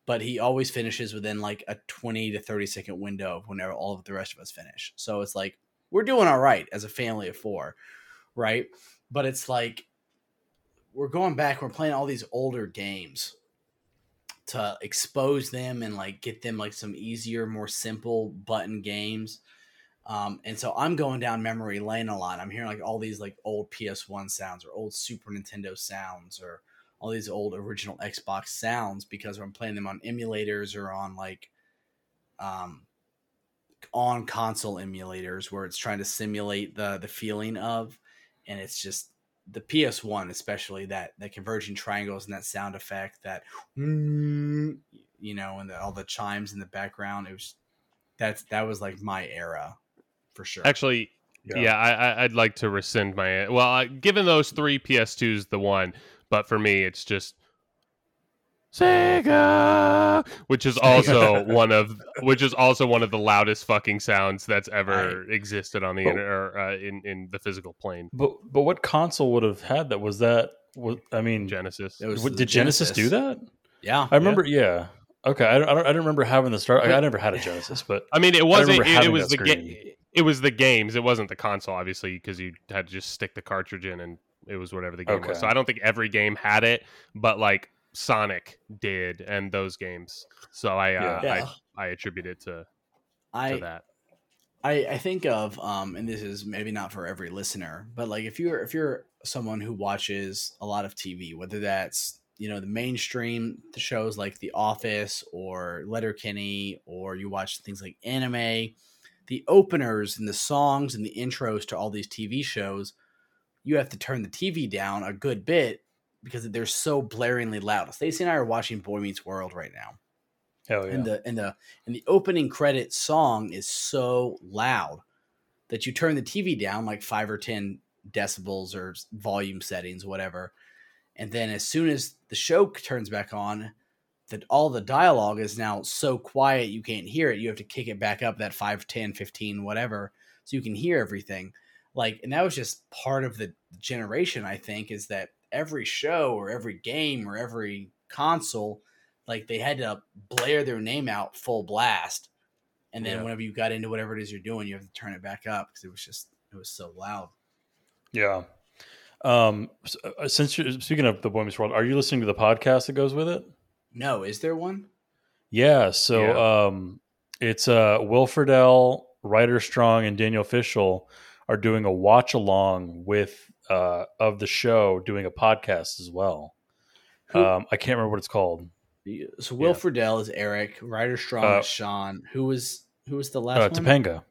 but he always finishes within like a 20 to 30 second window of whenever all of the rest of us finish. So it's like we're doing all right as a family of four, right? But it's like we're going back, we're playing all these older games to expose them and like get them like some easier, more simple button games. Um, and so I'm going down memory lane a lot. I'm hearing like all these like old PS1 sounds or old Super Nintendo sounds or all these old original Xbox sounds because I'm playing them on emulators or on like um on console emulators where it's trying to simulate the the feeling of and it's just the PS1 especially that that converging triangles and that sound effect that mm, you know and the, all the chimes in the background it was that's that was like my era for sure Actually, yeah, I, I, I'd like to rescind my. Well, uh, given those three PS2s, the one, but for me, it's just Sega, which is also one of which is also one of the loudest fucking sounds that's ever existed on the But- inter, or, uh, in in the physical plane. But but what console would have had that? Was that? Was, I mean, Genesis. It was did Genesis, do that? yeah I remember. Yeah. Okay. I don't, I don't. I don't remember having the start. I, I never had a Genesis, but I mean, it wasn't. It, it was the game. It was the games. It wasn't the console, obviously, because you had to just stick the cartridge in, and it was whatever the game was. So I don't think every game had it, but like Sonic did, and those games. So I uh, Yeah. Yeah. I, I attribute it to, to I, that. I I think of um and this is maybe not for every listener, but like if you're if you're someone who watches a lot of TV, whether that's you know the mainstream shows like The Office or Letterkenny, or you watch things like anime, the openers and the songs and the intros to all these TV shows, you have to turn the TV down a good bit because they're so blaringly loud. Stacey and I are watching Boy Meets World right now hell yeah. and the and the and the opening credit song is so loud that you turn the TV down like five or ten decibels or volume settings, whatever. And then as soon as the show turns back on, that all the dialogue is now so quiet you can't hear it. You have to kick it back up that 5, 10, 15, whatever, so you can hear everything. Like, and that was just part of the generation, I think, is that every show or every game or every console like they had to blare their name out full blast and then Yeah. whenever you got into whatever it is you're doing you have to turn it back up because it was just it was so loud yeah. Um. uh, Since you're speaking of the Boy Meets World, are you listening to the podcast that goes with it? no is there one Yeah. So Yeah. um, it's uh Will Friedle, Ryder Strong, and Danielle Fishel are doing a watch along with uh of the show, doing a podcast as well. Who- Um, I can't remember what it's called. so will yeah. friedle is eric ryder strong Uh, is sean who was who was the last Uh, one Topanga.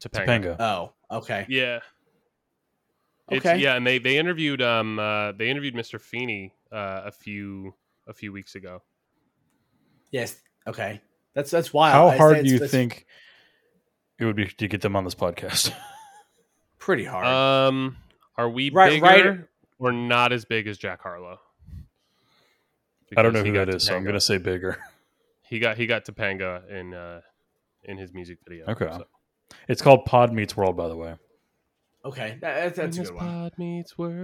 Topanga. Topanga. oh okay Yeah. It's, Okay. yeah, and they they interviewed um uh, they interviewed Mr. Feeney uh, a few a few weeks ago. yes okay that's that's wild How I- hard do you think it would be to get them on this podcast? pretty hard Um, are we Right- bigger right- or not as big as Jack Harlow? I don't know Because who he that got is, so I'm going to say bigger. He got he got Topanga in uh in his music video. Okay. so. It's called Pod Meets World, by the way. okay that, that's, that's a good one pod meets world.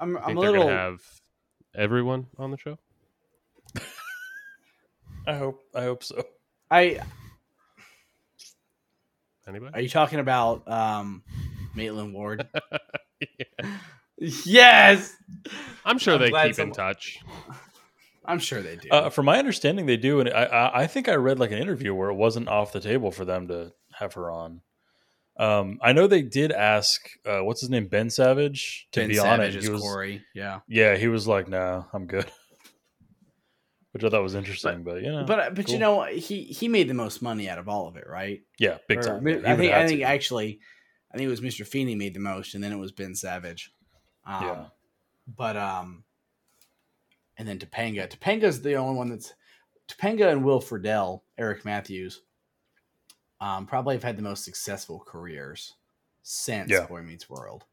i'm, I I'm think a little gonna have everyone on the show. I hope. I hope so. i Anybody? are you talking about um maitland ward Yeah. yes I'm sure I'm they glad keep in touch. i'm sure they do Uh, from my understanding, they do, and I, I, I think I read like an interview where it wasn't off the table for them to have her on. Um, I know they did ask, uh, what's his name, Ben Savage, to ben be savage on it. is He was, corey yeah yeah, he was like, "No, I'm good," which I thought was interesting. But, you know, But but cool. you know he he made the most money out of all of it, right? yeah, big Or- time. I think I think to. actually, I think it was Mr. Feeney made the most, and then it was Ben Savage. Um, Yeah. But um, and then Topanga. Topanga's the only one that's Topanga and Will Friedle, Eric Matthews. Um, probably have had the most successful careers since Yeah. Boy Meets World.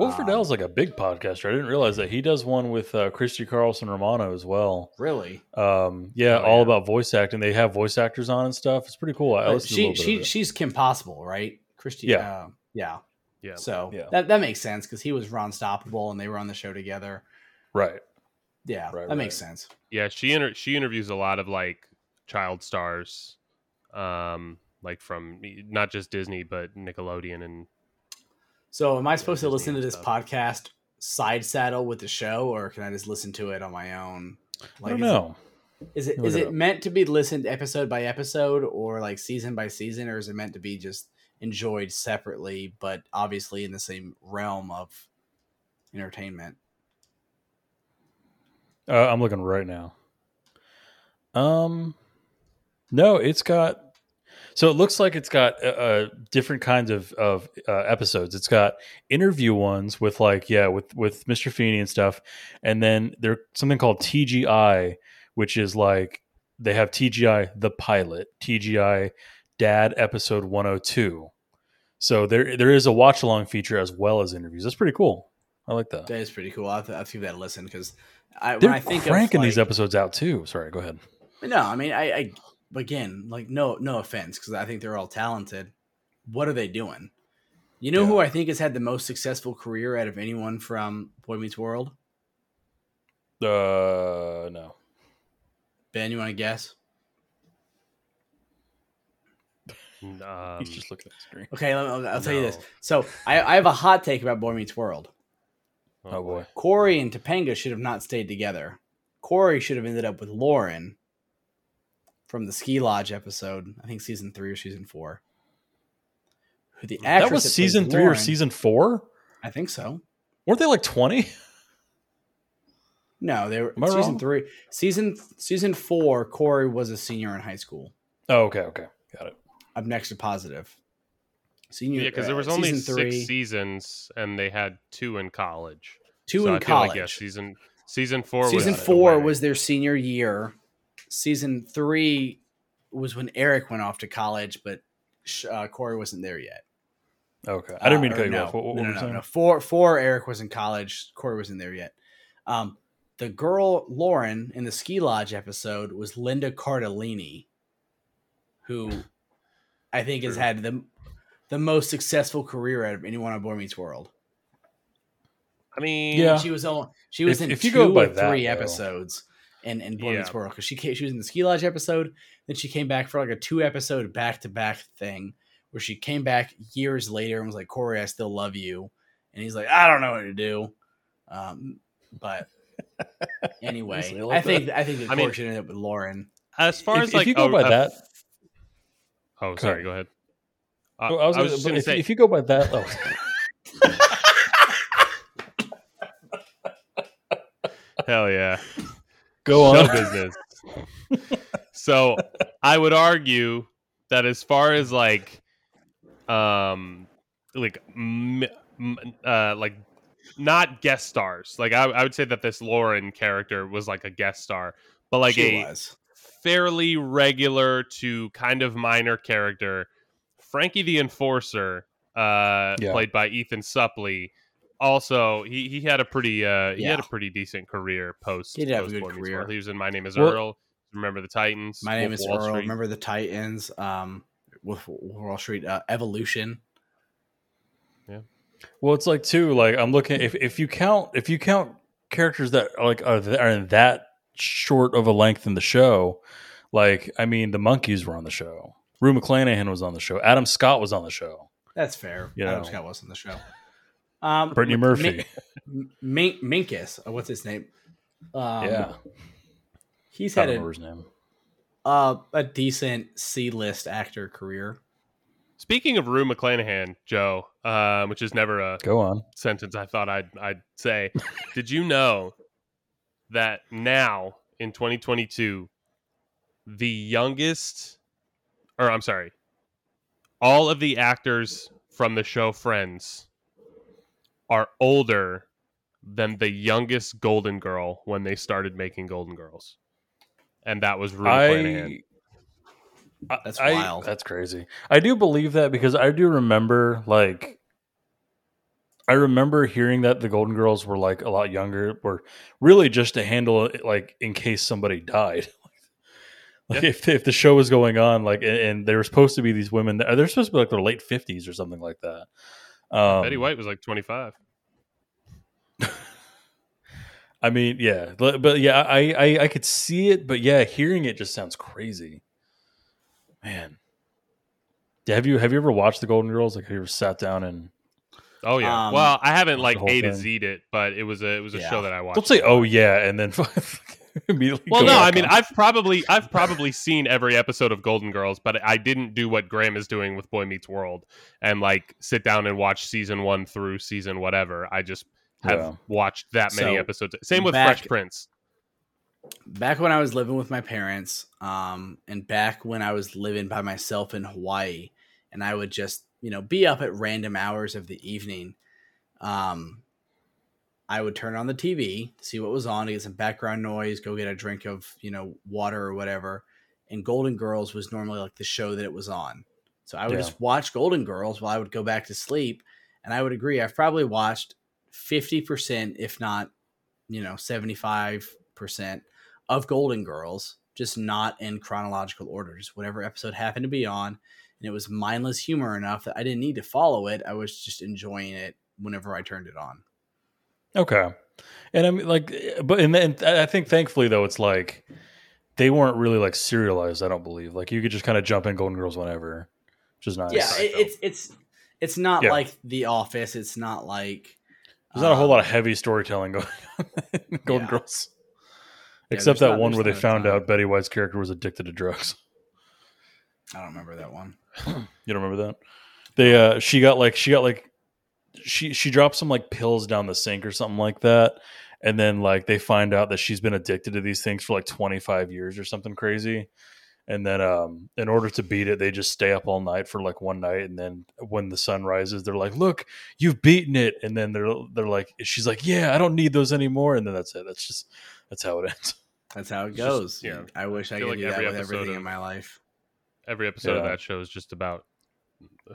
Will um, like a big podcaster. I didn't realize that he does one with uh, Christy Carlson Romano as well. Really, Um, yeah, Oh, all yeah. about voice acting. They have voice actors on and stuff. It's pretty cool. I But listened to a she she she's Kim Possible, right? Christy. Yeah. uh, yeah. Yeah. So Yeah. that that makes sense because he was Ron Stoppable and they were on the show together. Right. Yeah, Right, that makes sense. Yeah, she inter- she interviews a lot of like child stars, um, like from not just Disney but Nickelodeon and So am I supposed to listen to this stuff. podcast side saddle with the show, or can I just listen to it on my own? I don't is it- know. Is it is it it meant to be listened episode by episode or like season by season, or is it meant to be just enjoyed separately, but obviously in the same realm of entertainment? Uh, I'm looking right now. Um, no, it's got. So it looks like it's got uh, uh, different kinds of of uh, episodes. It's got interview ones with like yeah with with Mr. Feeney and stuff, and then there's something called TGI, which is like they have TGI the pilot, TGI Dad episode 102. So there there is a watch along feature as well as interviews. That's pretty cool. I like that. That is pretty cool. I'll have to, I'll give that a listen because I when They're I think cranking of these episodes out too. Sorry, go ahead. No, I mean, I, I again, like, no, no offense, because I think they're all talented. What are they doing? You know Yeah. who I think has had the most successful career out of anyone from Boy Meets World? Uh, no. Ben, you want to guess? um, He's just looking at the screen. Okay, I'll, I'll tell you this. So I, I have a hot take about Boy Meets World. Oh boy. Corey and Topanga should have not stayed together. Corey should have ended up with Lauren from the Ski Lodge episode. I think season three or season four. Who the actress That was plays season three or season four? I think so. Weren't they like twenty? No, they were Am I season wrong? three. Season season four. Corey was a senior in high school. Oh, okay, okay, got it. I'm next to positive. Senior, yeah, because there uh, was only season three, six seasons and they had two in college. two So in I feel college. Like, yeah, season season four. season was four wedding. was their senior year. Season three was when Eric went off to college, but uh, Corey wasn't there yet. Okay, I didn't mean Uh, to or cut you no, off. What, what no, were no, no, saying? no. Four, four. Eric was in college. Corey wasn't there yet. Um, the girl Lauren in the ski lodge episode was Linda Cardellini, who I think has had the the most successful career out of anyone on Boy Meets World. I mean, Yeah. She was on. She was If- in if you two go by or three though. episodes in and Boy Meets Yeah. World because she came, she was in the ski lodge episode. Then she came back for like a two episode back to back thing where she came back years later and was like, "Corey, I still love you," and he's like, "I don't know what to do," um, but anyway, Say I think that. I think that I Corey mean- should end up with Lauren. as far If- as if like you go a- by a- that- Oh, sorry. Go ahead. Uh, Oh, I was, gonna, just gonna if, say, if you go by that, oh, hell yeah. Go show on. business. so I would argue that as far as like, um, like, m- m- uh, like not guest stars. Like I, I would say that this Lauren character was like a guest star, but like she a was. fairly regular to kind of minor character. Frankie the Enforcer, uh, Yeah. played by Ethan Suplee. Also, he, he had a pretty uh, he had a pretty decent career post. He did have a good career. World. He was in My Name Is Well- Earl. Remember the Titans. My name Wolf is Wall Earl. Street. Remember the Titans? Um, with Wall Street uh, Evolution. Yeah. Well, it's like too. Like I'm looking. If if you count if you count characters that are like are, th- are in that short of a length in the show, like I mean, the monkeys were on the show. Rue McClanahan was on the show. Adam Scott was on the show. That's fair. You Adam know. Scott was on the show. Um, Brittany Murphy. Min- Mink, Minkus. uh, What's his name? Um, yeah, he's had a, his name. uh, a decent C-list actor career. Speaking of Rue McClanahan, Joe, um, which is never a Go on. sentence I thought I'd I'd say. Did you know that now in 2022, the youngest, or I'm sorry, all of the actors from the show Friends are older than the youngest Golden Girl when they started making Golden Girls, and that was Rue McClanahan. I, That's I- wild. That's crazy. I do believe that because I do remember like I remember hearing that the Golden Girls were like a lot younger, were really just to handle it like in case somebody died. Like if if the show was going on, like and, and there were supposed to be these women, that, they're supposed to be like their late fifties or something like that. Um, Betty White was like 25. I mean, yeah, but, but yeah, I, I I could see it, but yeah, hearing it just sounds crazy. Man, have you have you ever watched the Golden Girls? Like, have you ever sat down and Oh yeah. Um, well, I haven't like whole A to thing. Z'd it, but it was a it was a Yeah. show that I watched. don't say oh yeah and then immediately? Well, no, I mean. I've probably I've probably seen every episode of Golden Girls, but I didn't do what Graham is doing with Boy Meets World and like sit down and watch season one through season whatever. I just have Yeah. watched that many So, episodes. Same with back- Fresh Prince. back when I was living with my parents, um, and back when I was living by myself in Hawaii, and I would just, you know, be up at random hours of the evening, um, I would turn on the TV, see what was on, to get some background noise, go get a drink of, you know, water or whatever. And Golden Girls was normally like the show that it was on. So I would Yeah. just watch Golden Girls while I would go back to sleep. And I would agree, I've probably watched 50%, if not, you know, 75% of Golden Girls, just not in chronological order, just whatever episode happened to be on. And it was mindless humor enough that I didn't need to follow it. I was just enjoying it whenever I turned it on. Okay. And I mean, like, but and, and I think thankfully though, it's like they weren't really like serialized. I don't believe like you could just kind of jump in Golden Girls whenever, which is nice. Yeah, it, it's it's it's not Yeah. like The Office. It's not like There's not a whole um, lot of heavy storytelling going on in Golden Yeah. Girls, Yeah, except there's that not- one where they found ton. out Betty White's character was addicted to drugs. I don't remember that one. You don't remember that? They uh she got like she got like she she drops some like pills down the sink or something like that. And then like they find out that she's been addicted to these things for like 25 years or something crazy. And then um in order to beat it, they just stay up all night for like one night and then when the sun rises, they're like, "Look, you've beaten it." And then they're they're like she's like, "Yeah, I don't need those anymore." And then that's it. That's just that's how it ends. That's how it It's just- goes. yeah. I wish I, feel could like do that with everything of- in my life. Every episode of that show is just about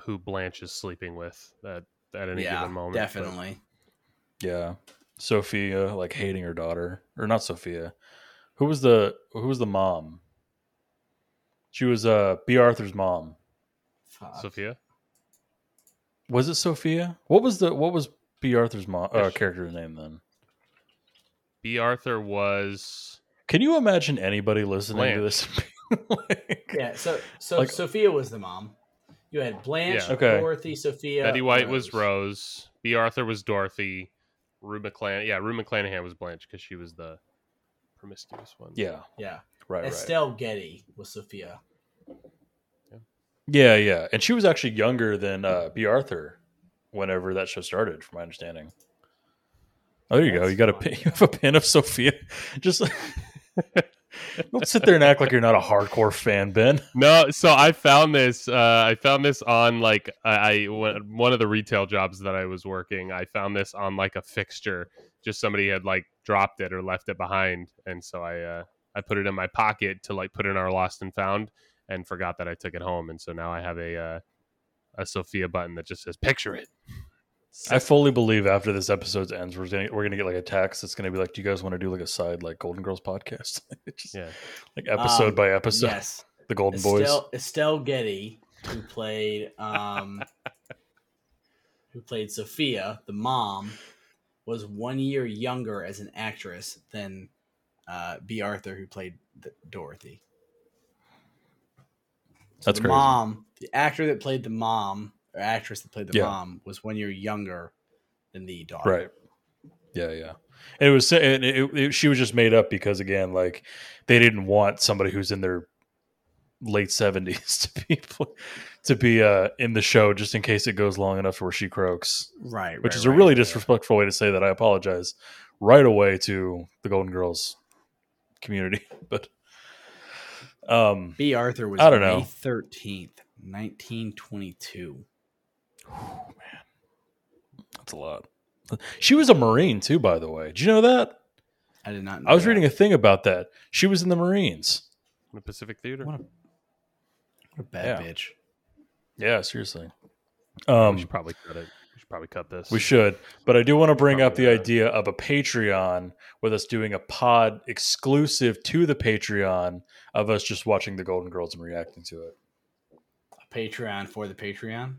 who Blanche is sleeping with at at any yeah, given moment. but- definitely. Yeah. Sophia like hating her daughter or not Sophia. Who was the who was the mom? She was uh Bea Arthur's mom. Fuck. Sophia. Was it Sophia? What was the what was Bea Arthur's mom uh, character's name then? Bea Arthur was Can you imagine anybody listening to this? like- Yeah, so so Like- Sophia was the mom. You had Blanche, Yeah. Okay. Dorothy, Sophia. Betty White Rose. was Rose. Bea Arthur was Dorothy. Rue McClan. Yeah, Rue McClanahan was Blanche because she was the promiscuous one. Yeah, Yeah. right, right. Estelle Getty was Sophia. Yeah, yeah. yeah, And she was actually younger than uh Bea Arthur whenever that show started, from my understanding. Oh, there you go. You got a fine. pin, you have a pin of Sophia. Just don't sit there and act like you're not a hardcore fan, Ben. No, so I found this. Uh, I found this on like I, I one of the retail jobs that I was working. I found this on like a fixture. Just somebody had like dropped it or left it behind, and so I uh, I put it in my pocket to like put in our lost and found, and forgot that I took it home. And so now I have a uh, a Sophia button that just says "Picture it." I fully believe after this episode ends, we're gonna we're gonna get like a text that's gonna be like, "Do you guys want to do like a side like Golden Girls podcast?" Just Yeah, like episode Um, by episode. Yes. The Golden Boys. Estelle, Estelle Getty, who played um, who played Sophia, the mom, was one year younger as an actress than uh, Bea Arthur, who played the, Dorothy. So That's the crazy. mom, the actor that played the mom, or actress that played the Yeah. mom, was one year younger than the daughter. Right. Yeah, yeah. And it was and it, it, it- she was just made up because again, like they didn't want somebody who's in their late seventies to be to be uh, in the show just in case it goes long enough where she croaks, Right. which right, is a right. really disrespectful way to say that. I apologize right away to the Golden Girls community, but um, Bea Arthur was I don't May know. thirteenth, nineteen twenty-two. that's a lot. She was a Marine too, by the way. Did you know that? I did not. know I was that. reading a thing about that. She was in the Marines. In the Pacific Theater. What a, what a bad Yeah. bitch. Yeah, seriously. Um, we should probably cut it. We should probably cut this. we should, but I do want to bring up the Probably not. idea of a Patreon with us doing a pod exclusive to the Patreon of us just watching the Golden Girls and reacting to it. A Patreon for the Patreon.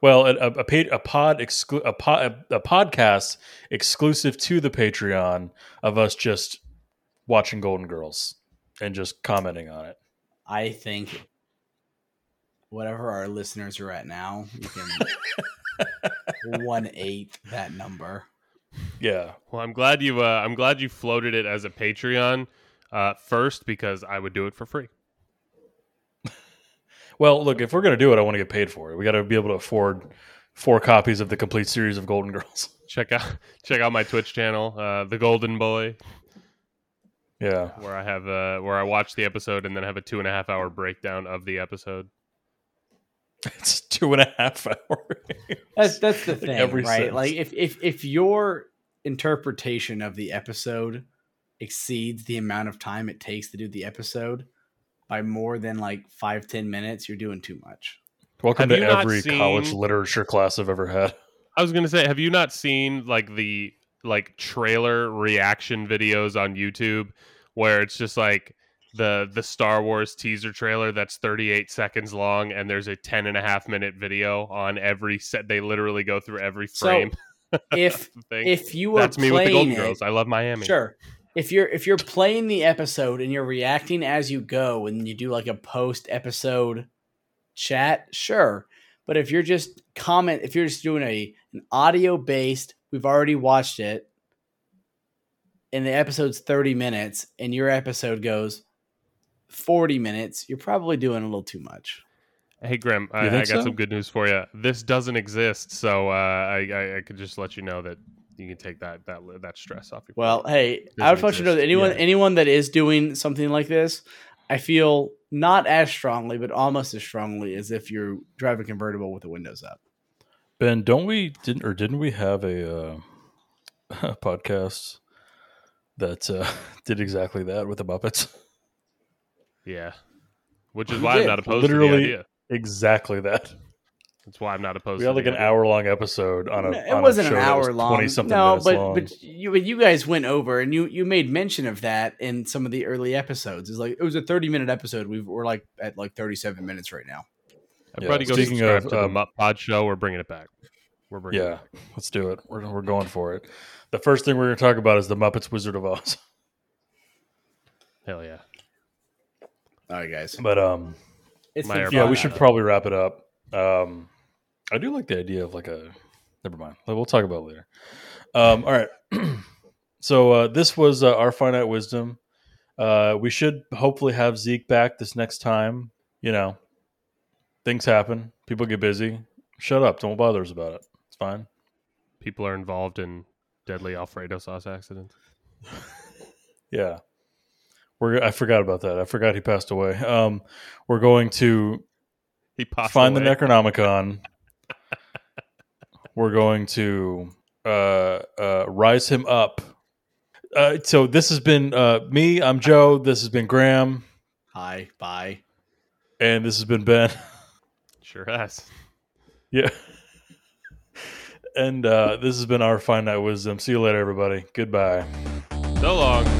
Well, a, a, a, pod exclu- a, pod, a, a podcast exclusive to the Patreon of us just watching Golden Girls and just commenting on it. I think whatever our listeners are at now, we can one eighth that number. Yeah. Well, I'm glad you. Uh, I'm glad you floated it as a Patreon uh, first because I would do it for free. Well, look, if we're gonna do it, I want to get paid for it. We got to be able to afford four copies of the complete series of Golden Girls. Check out check out my Twitch channel, uh, the Golden Boy, Yeah. where I have uh, where I watch the episode and then have a two and a half hour breakdown of the episode. It's two and a half hours. That's that's the thing, every right? sentence. Like if if if your interpretation of the episode exceeds the amount of time it takes to do the episode by more than like five ten minutes, you're doing too much. Welcome Have to every seen- college literature class I've ever had. I was gonna say, have you not seen like the like trailer reaction videos on YouTube where it's just like the the Star Wars teaser trailer that's 38 seconds long and there's a 10 and a half minute video on every set they literally go through every So, frame If of the thing. if you were that's me with the Golden it- Girls. I love Miami. Sure. If you're if you're playing the episode and you're reacting as you go and you do like a post episode chat, sure. But if you're just comment if you're just doing a an audio based, we've already watched it and the episode's 30 minutes and your episode goes 40 minutes, you're probably doing a little too much. Hey Grim, I, I got so? some good news for you. This doesn't exist, so uh, I, I I could just let you know that you can take that that that stress off your. Well, hey, Doesn't I would want you to know that anyone Yeah. anyone that is doing something like this, I feel not as strongly, but almost as strongly as if you're driving a convertible with the windows up. Ben, don't we didn't or didn't we have a, uh, a podcast that uh, did exactly that with the Muppets? yeah, which is Who why I'm not opposed to the Literally- idea. Exactly that. That's why I'm not opposed. We to had like an hour long episode on a. No, it on wasn't show an that was hour long. 20-something No, but long. but you but you guys went over and you you made mention of that in some of the early episodes. It's like it was a 30 minute episode. We've, we're like at like 37 minutes right now. Everybody Yeah, go speaking subscribe of, to the um, Mupp Pod Show. We're bringing it back. We're bringing. yeah, It back. let's do it. We're we're going for it. The first thing we're going to talk about is the Muppets Wizard of Oz. Hell yeah. All right, guys. But um, It's My been AirPods yeah, we should probably wrap it up. Um, I do like the idea of like a. Never mind. We'll talk about it later. Um, all right. so uh, this was uh, our finite wisdom. Uh, we should hopefully have Zeke back this next time. You know, things happen. People get busy. Shut up. Don't bother us about it. It's fine. People are involved in deadly Alfredo sauce accidents. Yeah. We're. I forgot about that. I forgot he passed away. Um, we're going to He passed find away. the Necronomicon. We're going to uh, uh, rise him up. Uh, so this has been uh, me. I'm Joe. This has been Graham, Hi, bye. and this has been Ben. Sure has. yeah. And uh, this has been our finite wisdom. See you later, everybody. Goodbye. So long.